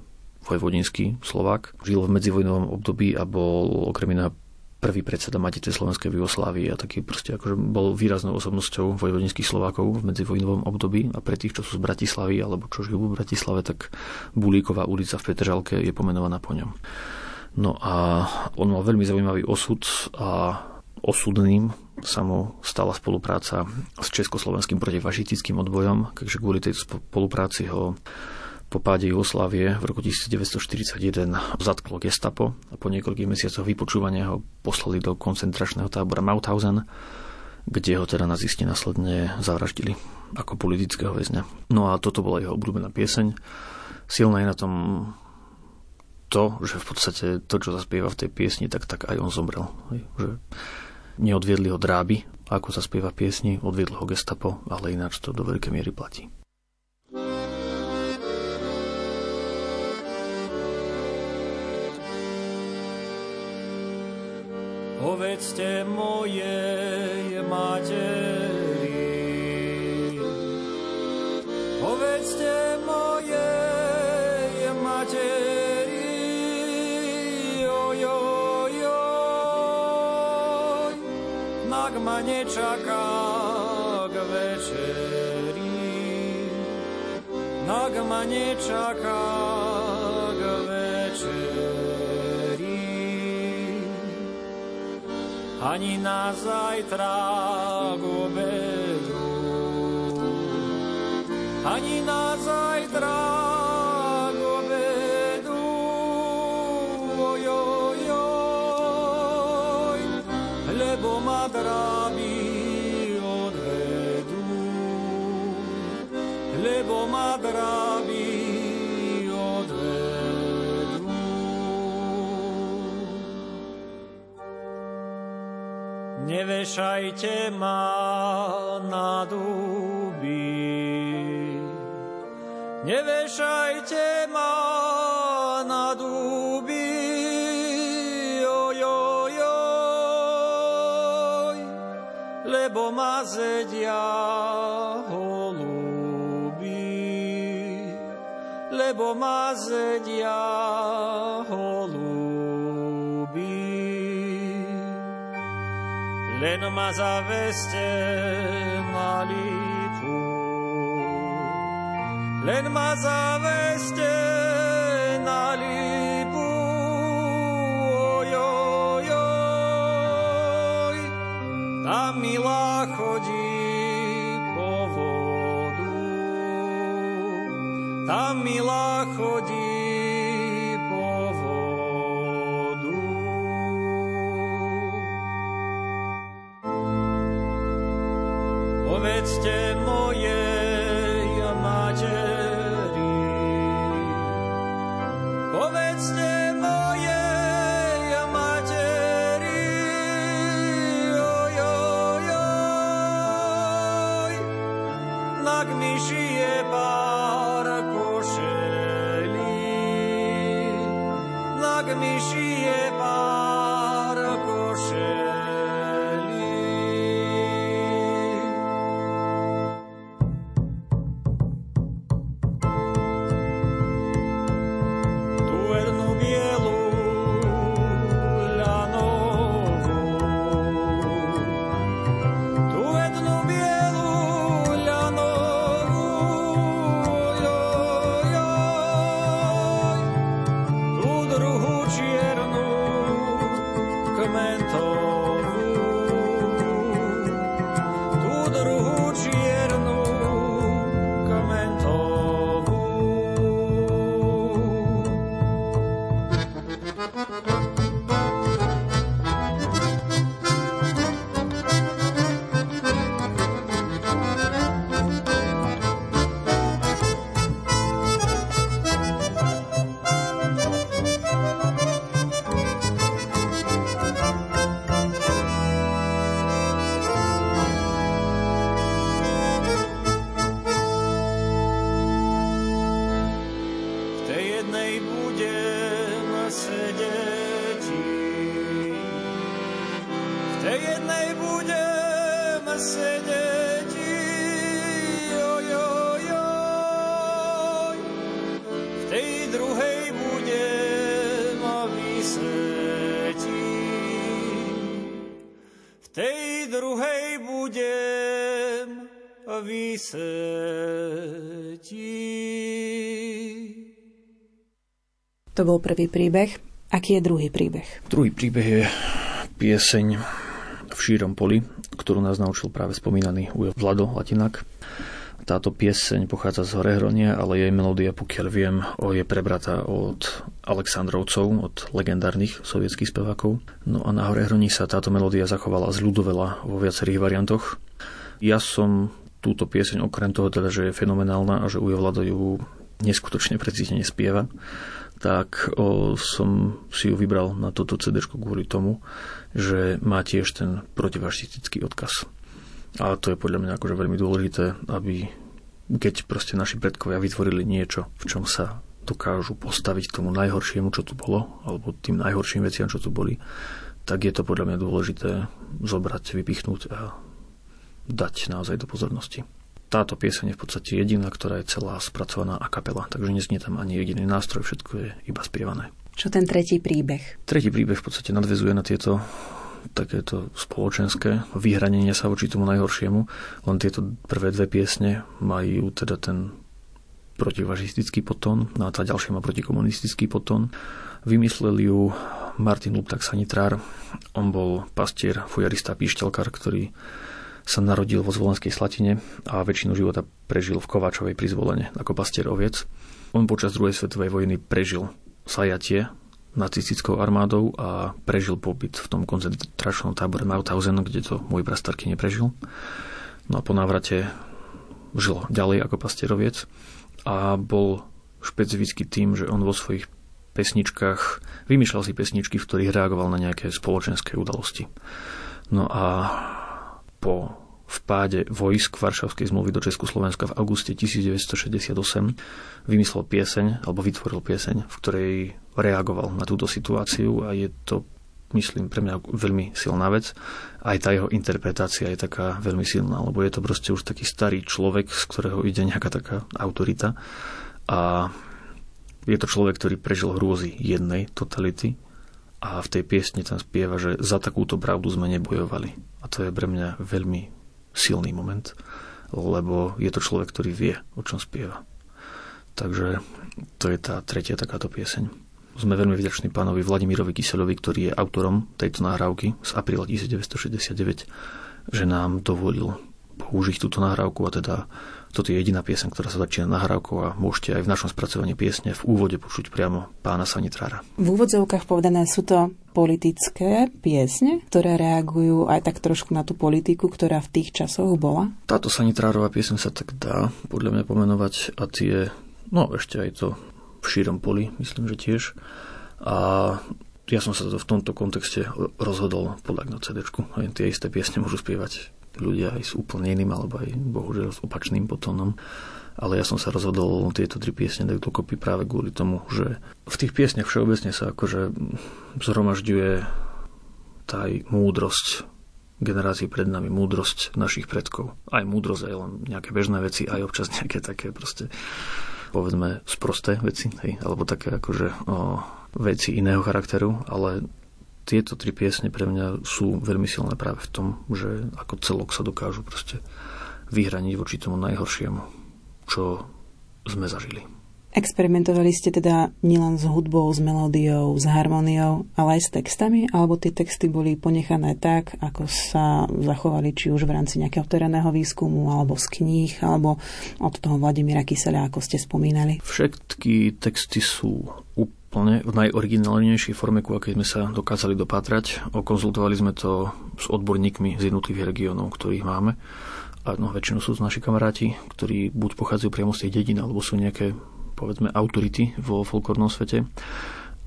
S3: vojvodinský Slovák. Žil v medzivojnovom období a bol okrem iného prvý predseda Matice Slovenskej Jugoslávie a taký proste akože bol výraznou osobnosťou vojvodinských Slovákov v medzivojnovom období a pre tých, čo sú z Bratislavy alebo čo žijú v Bratislave, tak Bulíková ulica v Petržalke je pomenovaná po ňom. No a on mal veľmi zaujímavý osud a osudným sa mu stala spolupráca s československým protifašistickým odbojom, takže kvôli tej spolupráci ho po páde Jugoslávie v roku 1941 zatklo gestapo a po niekoľkých mesiacoch vypočúvania ho poslali do koncentračného tábora Mauthausen, kde ho teda nazisti následne zavraždili ako politického väzňa. No a toto bola jeho obľúbená pieseň. Silná je na tom to, že v podstate to, čo zaspieva v tej piesni, tak, tak aj on zomrel. Že neodviedli ho dráby, ako sa spieva piesni, odviedlo ho gestapo, ale ináč to do veľkej miery platí.
S6: povedzte mojej materi. Nečaká k večeri, nak ma nečaká k večeri. Ani na zajtra k obedu, ani na zajtra Nevešajte ma na duby, nevešajte ma na duby, oj, oj, oj, lebo ma zedia holuby, lebo ma zedia holuby. Len ma zaveste na lipu, len ma zaveste na lipu, oj, oj, oj, tam milá chodí po vodu, tam milá chodí nak
S1: bol prvý príbeh. Aký je druhý príbeh?
S3: Druhý príbeh je pieseň v šírom poli, ktorú nás naučil práve spomínaný Ujo Vlado Latinák. Táto pieseň pochádza z Horehronia, ale jej melódia, pokiaľ viem, je prebratá od Aleksandrovcov, od legendárnych sovietských spevákov. No a na Horehroní sa táto melódia zachovala z ľudovela vo viacerých variantoch. Ja som túto pieseň okrem toho teda, že je fenomenálna a že Ujo Vlado ju neskutočne precízne spieva, tak o, som si ju vybral na toto CD kvôli tomu, že má tiež ten protifašistický odkaz. A to je podľa mňa akože veľmi dôležité, aby keď proste naši predkovia vytvorili niečo, v čom sa dokážu postaviť tomu najhoršiemu, čo tu bolo, alebo tým najhorším veciam, čo tu boli, tak je to podľa mňa dôležité zobrať, vypichnúť a dať naozaj do pozornosti táto pieseň je v podstate jediná, ktorá je celá spracovaná a kapela, takže neznie tam ani jediný nástroj, všetko je iba spievané.
S1: Čo ten tretí príbeh?
S3: Tretí príbeh v podstate nadvezuje na tieto takéto spoločenské vyhranenie sa voči tomu najhoršiemu, len tieto prvé dve piesne majú teda ten protivažistický potón, no a tá ďalšia má protikomunistický potón. Vymyslel ju Martin Luptak Sanitrár, on bol pastier, fujarista, píšťalkár, ktorý sa narodil vo Zvolenskej Slatine a väčšinu života prežil v Kováčovej pri Zvolene ako pastier oviec. On počas druhej svetovej vojny prežil sajatie nacistickou armádou a prežil pobyt v tom koncentračnom tábore Mauthausen, kde to môj prastarky neprežil. No a po návrate žil ďalej ako pastieroviec a bol špecificky tým, že on vo svojich pesničkách vymýšľal si pesničky, v ktorých reagoval na nejaké spoločenské udalosti. No a po vpáde vojsk Varšavskej zmluvy do Československa v auguste 1968 vymyslel pieseň, alebo vytvoril pieseň, v ktorej reagoval na túto situáciu a je to, myslím, pre mňa veľmi silná vec. Aj tá jeho interpretácia je taká veľmi silná, lebo je to proste už taký starý človek, z ktorého ide nejaká taká autorita a je to človek, ktorý prežil hrôzy jednej totality a v tej piesni tam spieva, že za takúto pravdu sme nebojovali. To je pre mňa veľmi silný moment, lebo je to človek, ktorý vie, o čom spieva. Takže to je tá tretia takáto pieseň. Sme veľmi vďační pánovi Vladimirovi Kyselovi, ktorý je autorom tejto nahrávky z apríla 1969, že nám dovolil použiť túto nahrávku a teda toto je jediná piesň, ktorá sa začína nahrávkou a môžete aj v našom spracovaní piesne v úvode počuť priamo pána Sanitrára.
S1: V úvodzovkách povedané sú to politické piesne, ktoré reagujú aj tak trošku na tú politiku, ktorá v tých časoch bola?
S3: Táto Sanitrárová piesň sa tak dá podľa mňa pomenovať a tie, no ešte aj to v šírom poli, myslím, že tiež. A ja som sa to v tomto kontexte rozhodol podľať na CD. Aj tie isté piesne môžu spievať ľudia aj s úplne iným alebo aj bohužiaľ s opačným potónom. Ale ja som sa rozhodol tieto tri piesne dať dokopy práve kvôli tomu, že v tých piesniach všeobecne sa akože zhromažďuje tá múdrosť generácií pred nami, múdrosť našich predkov. Aj múdrosť, aj len nejaké bežné veci, aj občas nejaké také proste povedzme sprosté veci, hej, alebo také akože o, veci iného charakteru, ale tieto tri piesne pre mňa sú veľmi silné práve v tom, že ako celok sa dokážu proste vyhraniť voči tomu najhoršiemu, čo sme zažili.
S1: Experimentovali ste teda nielen s hudbou, s melódiou, s harmóniou, ale aj s textami? Alebo tie texty boli ponechané tak, ako sa zachovali či už v rámci nejakého terénneho výskumu, alebo z kníh, alebo od toho Vladimíra Kysela, ako ste spomínali?
S3: Všetky texty sú úplne v najoriginálnejšej forme, ku akej sme sa dokázali dopátrať. Okonzultovali sme to s odborníkmi z jednotlivých regiónov, ktorých máme. A no, väčšinou sú to naši kamaráti, ktorí buď pochádzajú priamo z tej dediny, alebo sú nejaké, povedzme, autority vo folklórnom svete.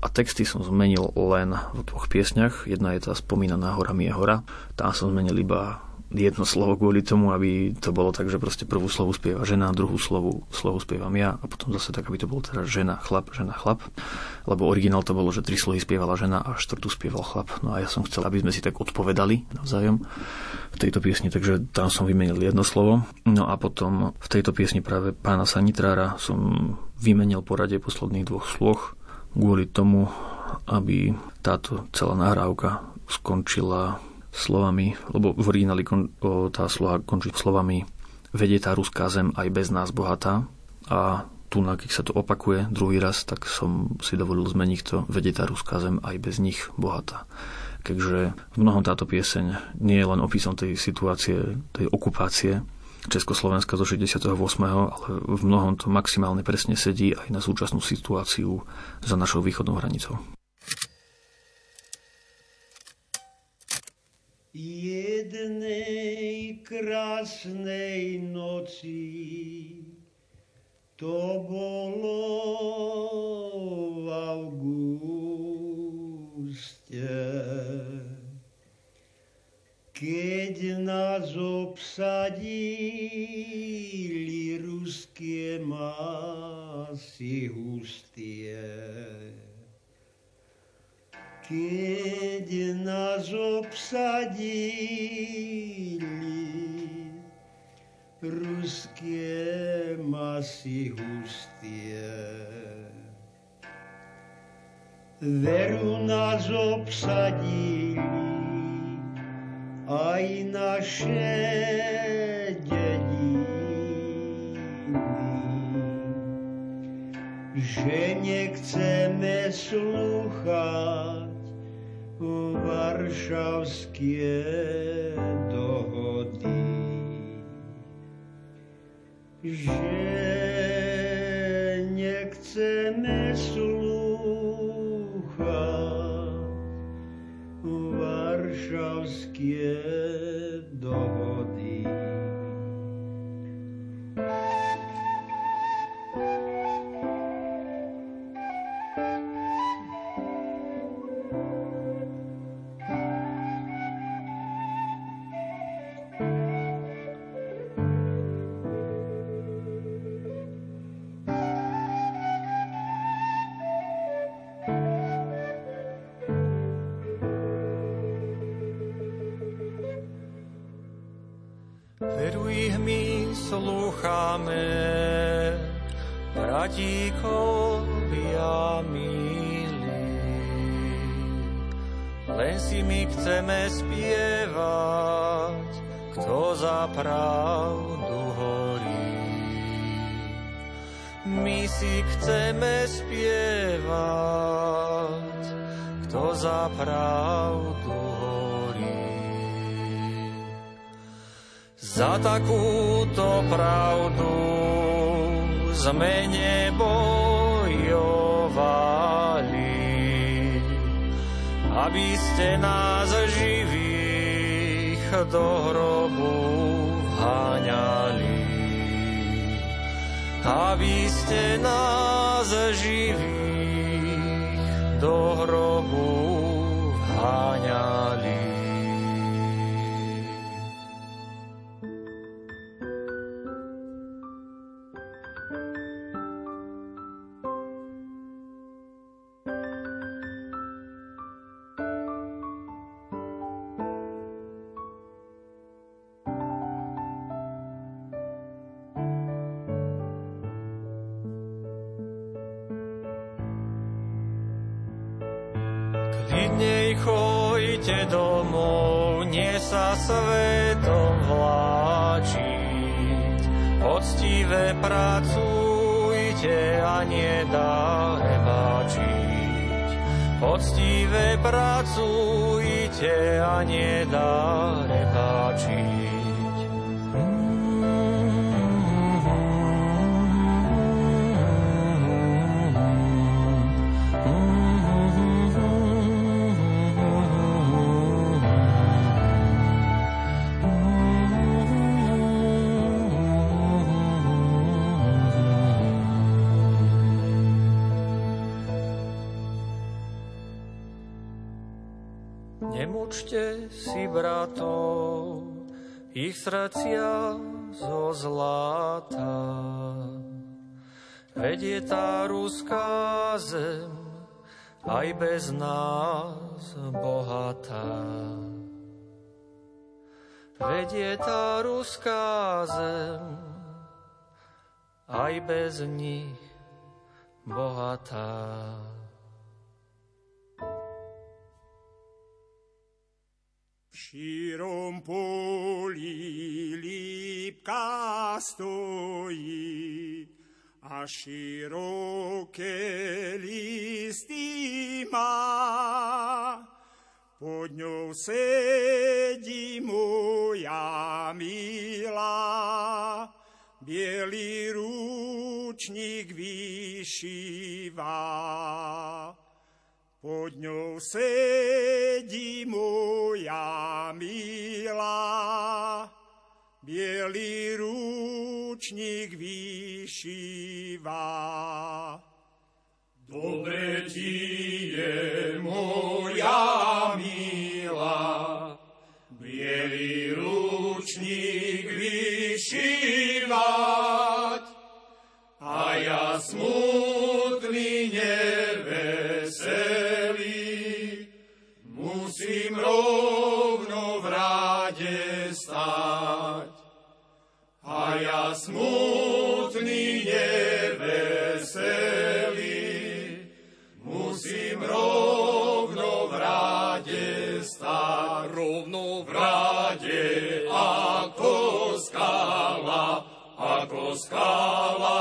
S3: A texty som zmenil len v dvoch piesňach. Jedna je tá spomínaná Hora je hora. Tam som zmenil iba jedno slovo kvôli tomu, aby to bolo tak, že proste prvú slovu spieva žena, druhú slovu, slovu spievam ja a potom zase tak, aby to bolo teda žena, chlap, žena, chlap. Lebo originál to bolo, že tri slohy spievala žena a štvrtú spieval chlap. No a ja som chcel, aby sme si tak odpovedali navzájom v tejto piesni, takže tam som vymenil jedno slovo. No a potom v tejto piesni práve pána Sanitrára som vymenil poradie posledných dvoch sloh kvôli tomu, aby táto celá nahrávka skončila slovami, lebo v origináli kon, o, tá sloha končí slovami vedie tá ruská zem aj bez nás bohatá a tu, keď sa to opakuje druhý raz, tak som si dovolil zmeniť to vedie tá ruská zem aj bez nich bohatá. Takže v mnohom táto pieseň nie je len opisom tej situácie, tej okupácie Československa zo 68., ale v mnohom to maximálne presne sedí aj na súčasnú situáciu za našou východnou hranicou.
S7: Jednej krásnej noci to bolo v auguste, keď nás obsadili ruské masy hustie keď nás obsadili ruské masy hustie. Veru nás obsadili aj naše dediny, že nechceme slúchať varšavské dohody, že nechceme slúchať varšavské dohody.
S6: Za takúto pravdu sme nebojovali, aby ste nás živých do hrobu háňali. Aby ste nás živých do hrobu háňali. Vedie tá ruská zem, aj bez nás bohatá. Vedie tá ruská zem, aj bez nich bohatá.
S8: šírom poli lípka stojí a široké listy má. Pod ňou sedí moja milá, bielý ručník vyšíva. Pod ňou sedí moja milá, bielý ručník vyšíva.
S2: Dobre ti je moja milá, bielý ručník vyšívať. A ja smutný, smutný, neveselý, musím rovno v rade stať. Rovno v rade ako skala, ako skala,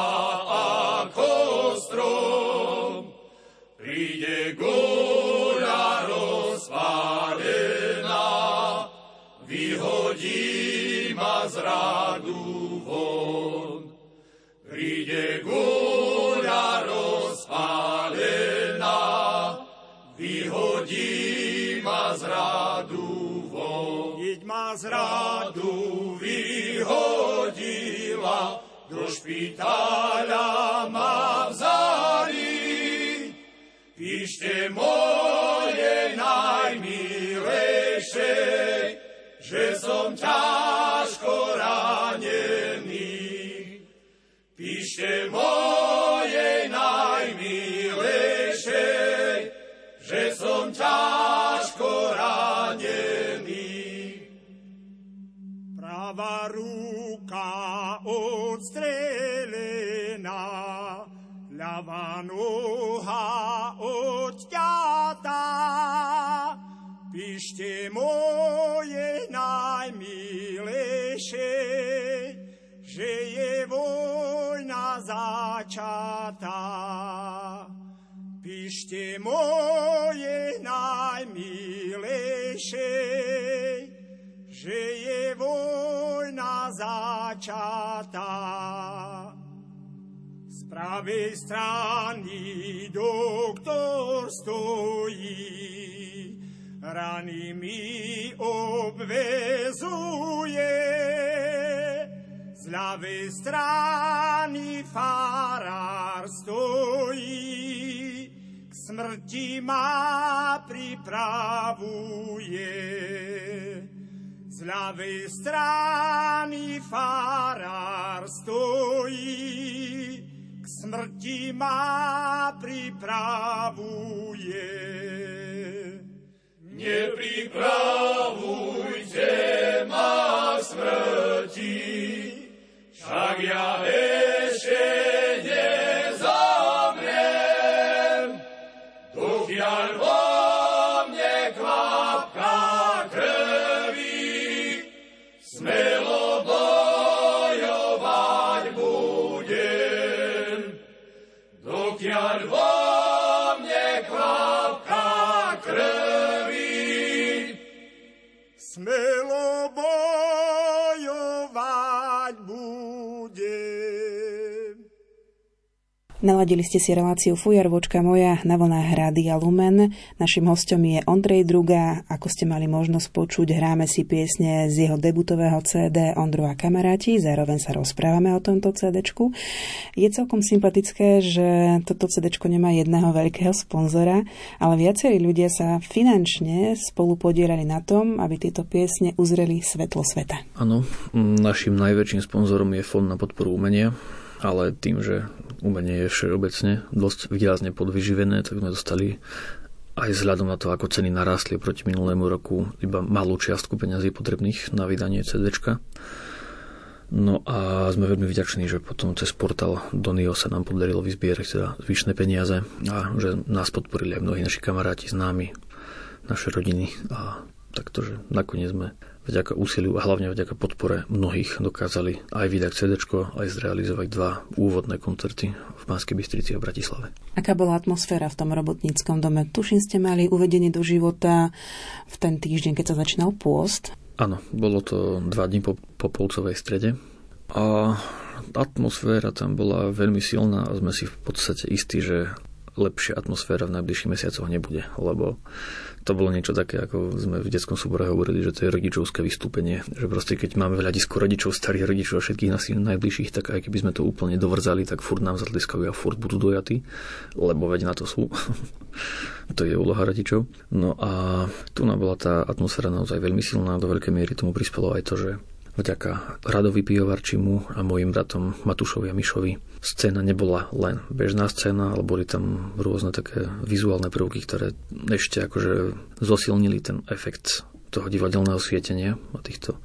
S2: z Radu vyhodila, do špitala ma vzali. Píšte moje najmilejšej, že som ťažko ranený. Píšte moje najmilejšej, že som ťažko
S8: Pravá ruka odstrelená, ľavá noha odťatá. Píšte moje pravej strany doktor stojí, rany mi obvezuje. Z ľavej strany farár stojí, k smrti ma pripravuje. Z ľavej strany farár stojí, smrti ma pripravuje.
S2: Nepripravujte ma smrti, však ja ešte
S1: Naladili ste si reláciu Fujarvočka moja na vlnách Rádia Lumen. Našim hostom je Ondrej Druga. Ako ste mali možnosť počuť, hráme si piesne z jeho debutového CD Ondru a kamaráti. Zároveň sa rozprávame o tomto CD. Je celkom sympatické, že toto CD nemá jedného veľkého sponzora, ale viacerí ľudia sa finančne spolu podielali na tom, aby tieto piesne uzreli svetlo sveta.
S3: Áno, našim najväčším sponzorom je Fond na podporu umenia, ale tým, že umenie je všeobecne dosť výrazne podvyživené, tak sme dostali aj vzhľadom na to, ako ceny narastli proti minulému roku, iba malú čiastku peňazí potrebných na vydanie CDčka. No a sme veľmi vďační, že potom cez portál Donio sa nám podarilo vyzbierať teda zvyšné peniaze a že nás podporili aj mnohí naši kamaráti, známi, naše rodiny a takto, že nakoniec sme vďaka úsiliu a hlavne vďaka podpore mnohých dokázali aj vydať CD, aj zrealizovať dva úvodné koncerty v Banskej Bystrici a v Bratislave.
S1: Aká bola atmosféra v tom robotníckom dome? Tuším, ste mali uvedenie do života v ten týždeň, keď sa začínal pôst.
S3: Áno, bolo to dva dní po, po polcovej strede a atmosféra tam bola veľmi silná a sme si v podstate istí, že lepšia atmosféra v najbližších mesiacoch nebude, lebo to bolo niečo také, ako sme v detskom súbore hovorili, že to je rodičovské vystúpenie. Že proste keď máme v hľadisku rodičov, starých rodičov a všetkých nás najbližších, tak aj keby sme to úplne dovrzali, tak furt nám zatliskajú a furt budú dojatí, lebo veď na to sú. to je úloha rodičov. No a tu bola tá atmosféra naozaj veľmi silná, do veľkej miery tomu prispelo aj to, že vďaka Radovi Pijovarčimu a mojim bratom Matušovi a Mišovi scéna nebola len bežná scéna, ale boli tam rôzne také vizuálne prvky, ktoré ešte akože zosilnili ten efekt toho divadelného svietenia a týchto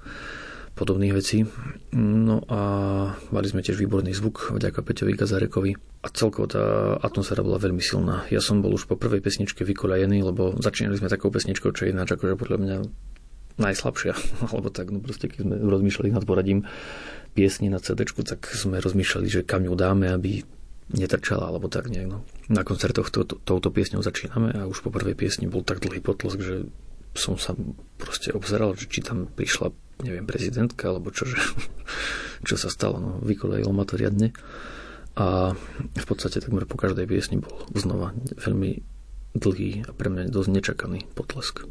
S3: podobných vecí. No a mali sme tiež výborný zvuk vďaka Peťovi Gazarekovi a celkovo tá atmosféra bola veľmi silná. Ja som bol už po prvej pesničke vykoľajený, lebo začínali sme takou pesničkou, čo je ináč akože podľa mňa najslabšia, alebo tak, no proste keď sme rozmýšľali nad poradím piesni na CD, tak sme rozmýšľali, že kam ju dáme, aby netrčala, alebo tak nejak. No. Na koncertoch to, to, touto piesňou začíname a už po prvej piesni bol tak dlhý potlesk, že som sa proste obzeral, že či tam prišla, neviem, prezidentka, alebo čo, že, čo sa stalo. No, vykolejilo ma to riadne. A v podstate takmer po každej piesni bol znova veľmi dlhý a pre mňa dosť nečakaný potlesk.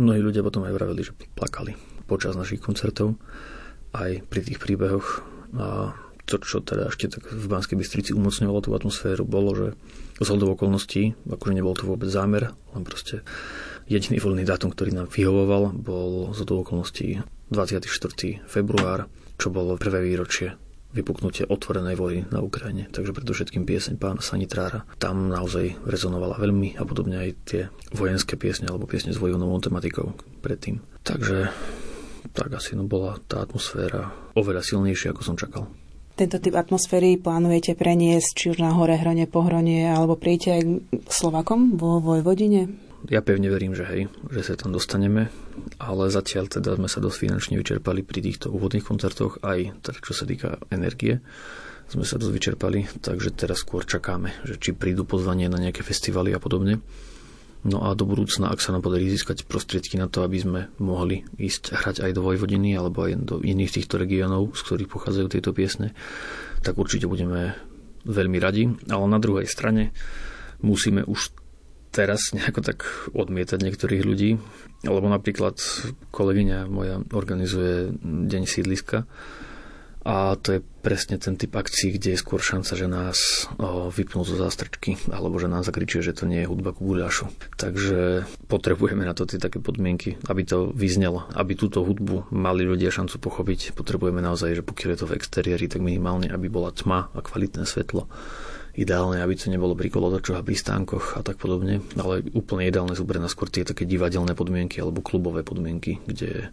S3: Mnohí ľudia potom aj vravili, že plakali počas našich koncertov aj pri tých príbehoch a to, čo teda ešte tak v Banskej Bystrici umocňovalo tú atmosféru, bolo, že z okolností, akože nebol to vôbec zámer, len proste jediný voľný dátum, ktorý nám vyhovoval, bol z hodov okolností 24. február, čo bolo prvé výročie vypuknutie otvorenej vojny na Ukrajine. Takže predovšetkým pieseň pána Sanitrára tam naozaj rezonovala veľmi a podobne aj tie vojenské piesne alebo piesne s vojnovou tematikou predtým. Takže tak asi no bola tá atmosféra oveľa silnejšia, ako som čakal.
S1: Tento typ atmosféry plánujete preniesť či už na hore hrane, pohrone, alebo príjete aj k Slovakom vo Vojvodine?
S3: Ja pevne verím, že hej, že sa tam dostaneme, ale zatiaľ teda sme sa dosť finančne vyčerpali pri týchto úvodných koncertoch, aj teda čo sa týka energie sme sa dosť vyčerpali, takže teraz skôr čakáme, že či prídu pozvanie na nejaké festivaly a podobne. No a do budúcna, ak sa nám podarí získať prostriedky na to, aby sme mohli ísť hrať aj do Vojvodiny alebo aj do iných týchto regiónov, z ktorých pochádzajú tieto piesne, tak určite budeme veľmi radi. Ale na druhej strane musíme už teraz nejako tak odmietať niektorých ľudí, lebo napríklad kolegyňa moja organizuje Deň sídliska a to je presne ten typ akcií, kde je skôr šanca, že nás vypnú zo zástrčky alebo že nás zakričia, že to nie je hudba ku guľašu. Takže potrebujeme na to tie také podmienky, aby to vyznelo, aby túto hudbu mali ľudia šancu pochopiť. Potrebujeme naozaj, že pokiaľ je to v exteriéri, tak minimálne, aby bola tma a kvalitné svetlo ideálne, aby to nebolo pri kolotočoch a pri stánkoch a tak podobne, ale úplne ideálne sú pre nás skôr tie také divadelné podmienky alebo klubové podmienky, kde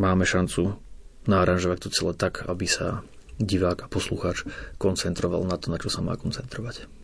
S3: máme šancu naaranžovať to celé tak, aby sa divák a poslucháč koncentroval na to, na čo sa má koncentrovať.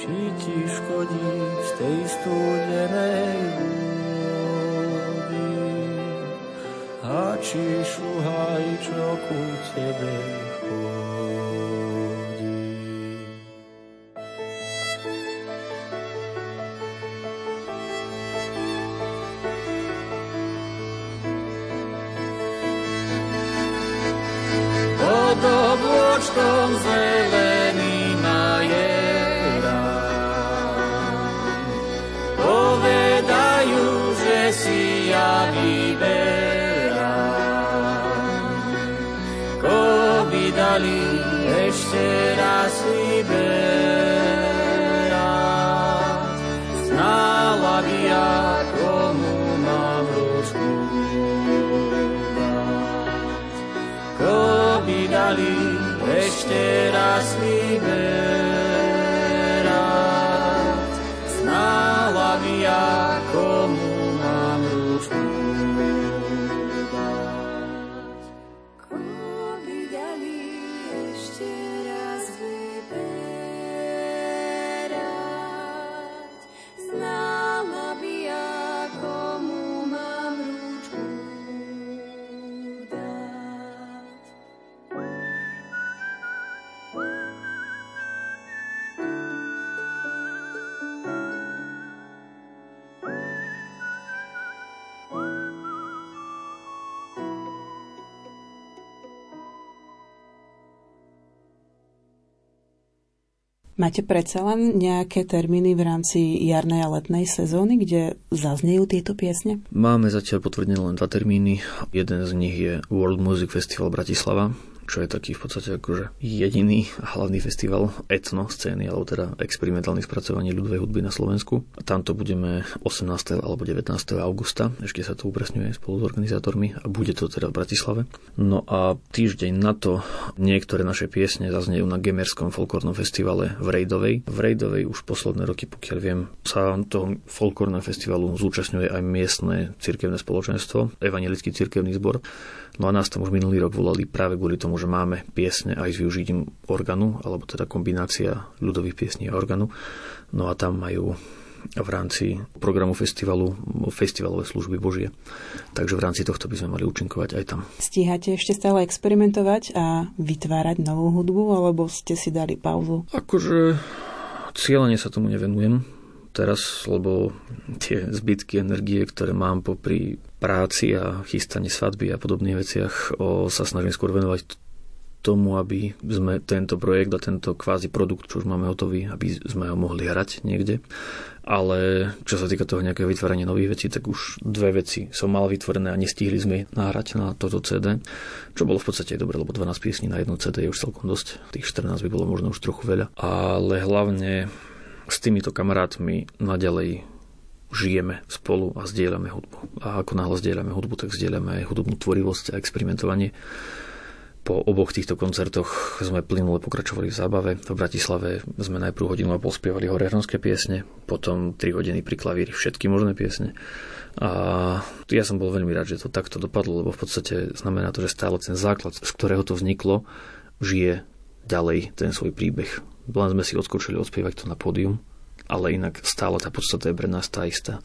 S6: Či ti škodí z tej studenej vody? A či šuhaj, čo ku tebe ešte
S1: Máte predsa len nejaké termíny v rámci jarnej a letnej sezóny, kde zaznejú tieto piesne?
S3: Máme zatiaľ potvrdené len dva termíny. Jeden z nich je World Music Festival Bratislava, čo je taký v podstate akože jediný a hlavný festival etno scény, alebo teda experimentálnych spracovaní ľudovej hudby na Slovensku. Tamto budeme 18. alebo 19. augusta, ešte sa to upresňuje spolu s organizátormi a bude to teda v Bratislave. No a týždeň na to niektoré naše piesne zaznejú na Gemerskom folklórnom festivale v Rejdovej. V Rejdovej už posledné roky, pokiaľ viem, sa toho folklórneho festivalu zúčastňuje aj miestne cirkevné spoločenstvo, evangelický cirkevný zbor. No a nás tam už minulý rok volali práve kvôli tomu, že máme piesne aj s využitím organu, alebo teda kombinácia ľudových piesní a organu. No a tam majú v rámci programu festivalu festivalové služby Božie. Takže v rámci tohto by sme mali účinkovať aj tam.
S1: Stíhate ešte stále experimentovať a vytvárať novú hudbu, alebo ste si dali pauzu?
S3: Akože cieľene sa tomu nevenujem teraz, lebo tie zbytky energie, ktoré mám popri práci a chystaní svadby a podobných veciach, o, sa snažím skôr venovať tomu, aby sme tento projekt a tento kvázi produkt, čo už máme hotový, aby sme ho mohli hrať niekde. Ale čo sa týka toho nejakého vytvárania nových vecí, tak už dve veci som mal vytvorené a nestihli sme nahrať na toto CD, čo bolo v podstate dobre, lebo 12 piesní na jedno CD je už celkom dosť. Tých 14 by bolo možno už trochu veľa. Ale hlavne s týmito kamarátmi naďalej žijeme spolu a zdieľame hudbu. A ako náhle zdieľame hudbu, tak zdieľame aj hudobnú tvorivosť a experimentovanie. Po oboch týchto koncertoch sme plynule pokračovali v zábave. V Bratislave sme najprv hodinu a pol spievali horehronské piesne, potom 3 hodiny pri klavíri všetky možné piesne. A ja som bol veľmi rád, že to takto dopadlo, lebo v podstate znamená to, že stále ten základ, z ktorého to vzniklo, žije ďalej ten svoj príbeh. Len sme si odskočili odspievať to na pódium, ale inak stále tá podstata je pre nás tá istá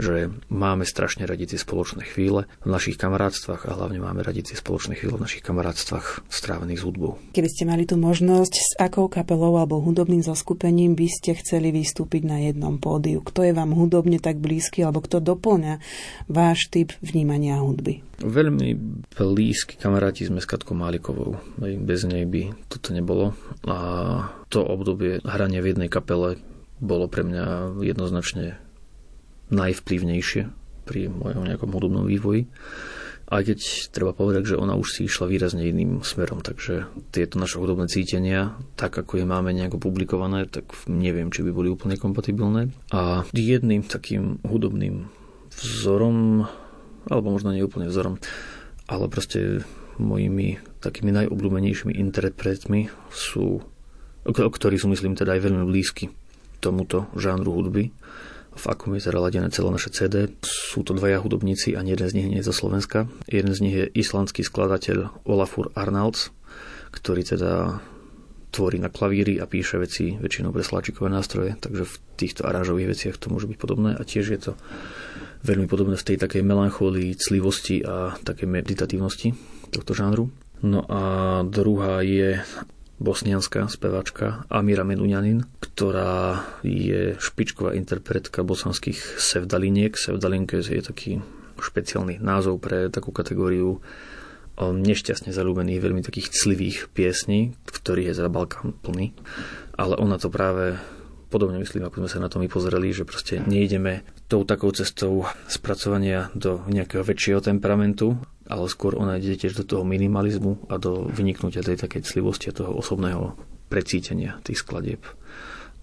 S3: že máme strašne radi tie spoločné chvíle v našich kamarátstvách a hlavne máme radi tie spoločné chvíle v našich kamarátstvách strávených s hudbou.
S1: Keby ste mali tú možnosť, s akou kapelou alebo hudobným zoskupením by ste chceli vystúpiť na jednom pódiu? Kto je vám hudobne tak blízky alebo kto doplňa váš typ vnímania hudby?
S3: Veľmi blízki kamaráti sme s Katkou Málikovou. Bez nej by toto nebolo. A to obdobie hrania v jednej kapele bolo pre mňa jednoznačne najvplyvnejšie pri mojom nejakom hudobnom vývoji. Aj keď treba povedať, že ona už si išla výrazne iným smerom, takže tieto naše hudobné cítenia, tak ako je máme nejako publikované, tak neviem, či by boli úplne kompatibilné. A jedným takým hudobným vzorom, alebo možno nie úplne vzorom, ale proste mojimi takými najobľúbenejšími interpretmi sú, ktorí sú myslím teda aj veľmi blízky tomuto žánru hudby v akom je teda ladené celé naše CD. Sú to dvaja hudobníci a jeden z nich nie je zo Slovenska. Jeden z nich je islandský skladateľ Olafur Arnalds, ktorý teda tvorí na klavíri a píše veci väčšinou pre sláčikové nástroje, takže v týchto aranžových veciach to môže byť podobné a tiež je to veľmi podobné v tej takej melancholii, clivosti a takej meditatívnosti tohto žánru. No a druhá je bosnianská speváčka Amira Menuňanin, ktorá je špičková interpretka bosanských sevdaliniek. Sevdalinkes je taký špeciálny názov pre takú kategóriu um, nešťastne zalúbených, veľmi takých clivých piesní, ktorých je za Balkán plný. Ale ona to práve podobne myslím, ako sme sa na to my pozreli, že proste nejdeme tou takou cestou spracovania do nejakého väčšieho temperamentu, ale skôr ona ide tiež do toho minimalizmu a do vyniknutia tej takej clivosti a toho osobného precítenia tých skladieb.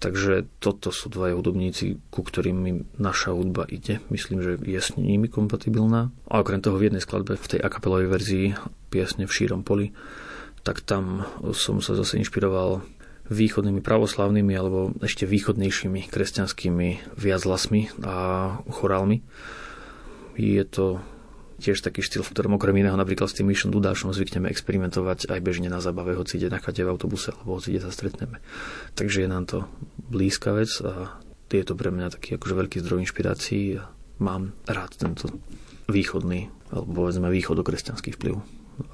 S3: Takže toto sú dvaja hudobníci, ku ktorým naša hudba ide. Myslím, že je s nimi kompatibilná. A okrem toho v jednej skladbe, v tej akapelovej verzii piesne v šírom poli, tak tam som sa zase inšpiroval východnými pravoslavnými alebo ešte východnejšími kresťanskými viazlasmi a chorálmi. Je to tiež taký štýl, v ktorom okrem iného napríklad s tým Mission Dudášom zvykneme experimentovať aj bežne na zabave, hoci ide na chate v autobuse alebo hoci ide sa stretneme. Takže je nám to blízka vec a je to pre mňa taký akože veľký zdroj inšpirácií a mám rád tento východný alebo povedzme východokresťanský vplyv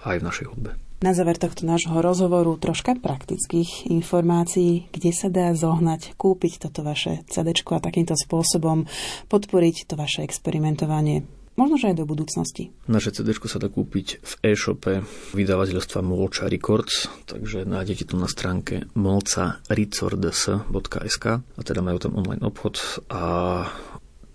S3: aj v našej hudbe.
S1: Na záver tohto nášho rozhovoru troška praktických informácií, kde sa dá zohnať, kúpiť toto vaše CD a takýmto spôsobom podporiť to vaše experimentovanie možno, že aj do budúcnosti.
S3: Naše CD sa dá kúpiť v e-shope vydavateľstva Molča Records, takže nájdete to na stránke molcarecords.sk a teda majú tam online obchod a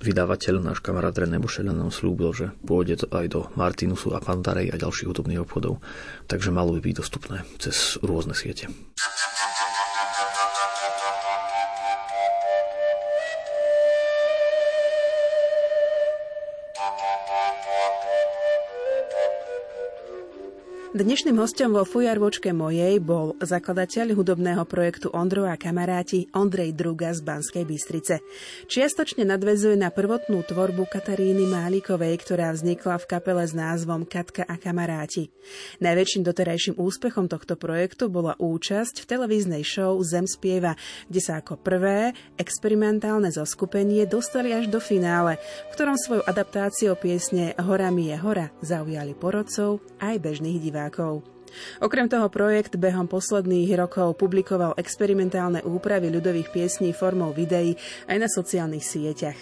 S3: vydavateľ, náš kamarát René Bošeľa nám slúbil, že pôjde aj do Martinusu a Pantarej a ďalších hudobných obchodov, takže malo by byť dostupné cez rôzne siete.
S1: Dnešným hostom vo fujarvočke mojej bol zakladateľ hudobného projektu Ondro a kamaráti Ondrej Druga z Banskej Bystrice. Čiastočne nadvezuje na prvotnú tvorbu Kataríny Málikovej, ktorá vznikla v kapele s názvom Katka a kamaráti. Najväčším doterajším úspechom tohto projektu bola účasť v televíznej show Zem spieva, kde sa ako prvé experimentálne zoskupenie dostali až do finále, v ktorom svoju adaptáciu piesne Hora mi je hora zaujali porodcov aj bežných divákov divákov. Okrem toho projekt behom posledných rokov publikoval experimentálne úpravy ľudových piesní formou videí aj na sociálnych sieťach.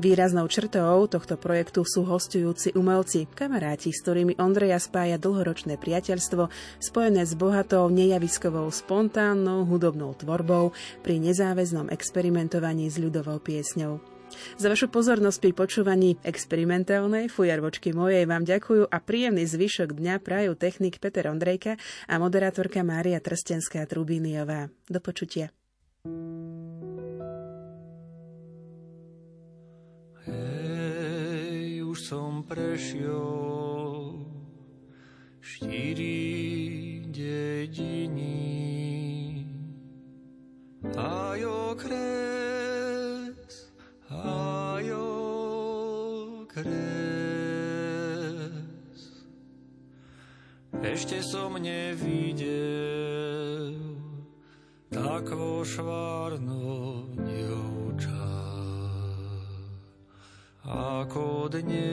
S1: Výraznou črtou tohto projektu sú hostujúci umelci, kamaráti, s ktorými Ondreja spája dlhoročné priateľstvo spojené s bohatou nejaviskovou spontánnou hudobnou tvorbou pri nezáväznom experimentovaní s ľudovou piesňou. Za vašu pozornosť pri počúvaní experimentálnej fujarvočky mojej vám ďakujú a príjemný zvyšok dňa prajú technik Peter Ondrejka a moderátorka Mária Trstenská Trubíniová. Do počutia.
S6: Hej, už som prešiel štyri dediny Ešte som nevidel tako švárno dievča, ako dnes,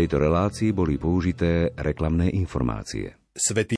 S9: tejto relácii boli použité reklamné informácie.
S10: Svetý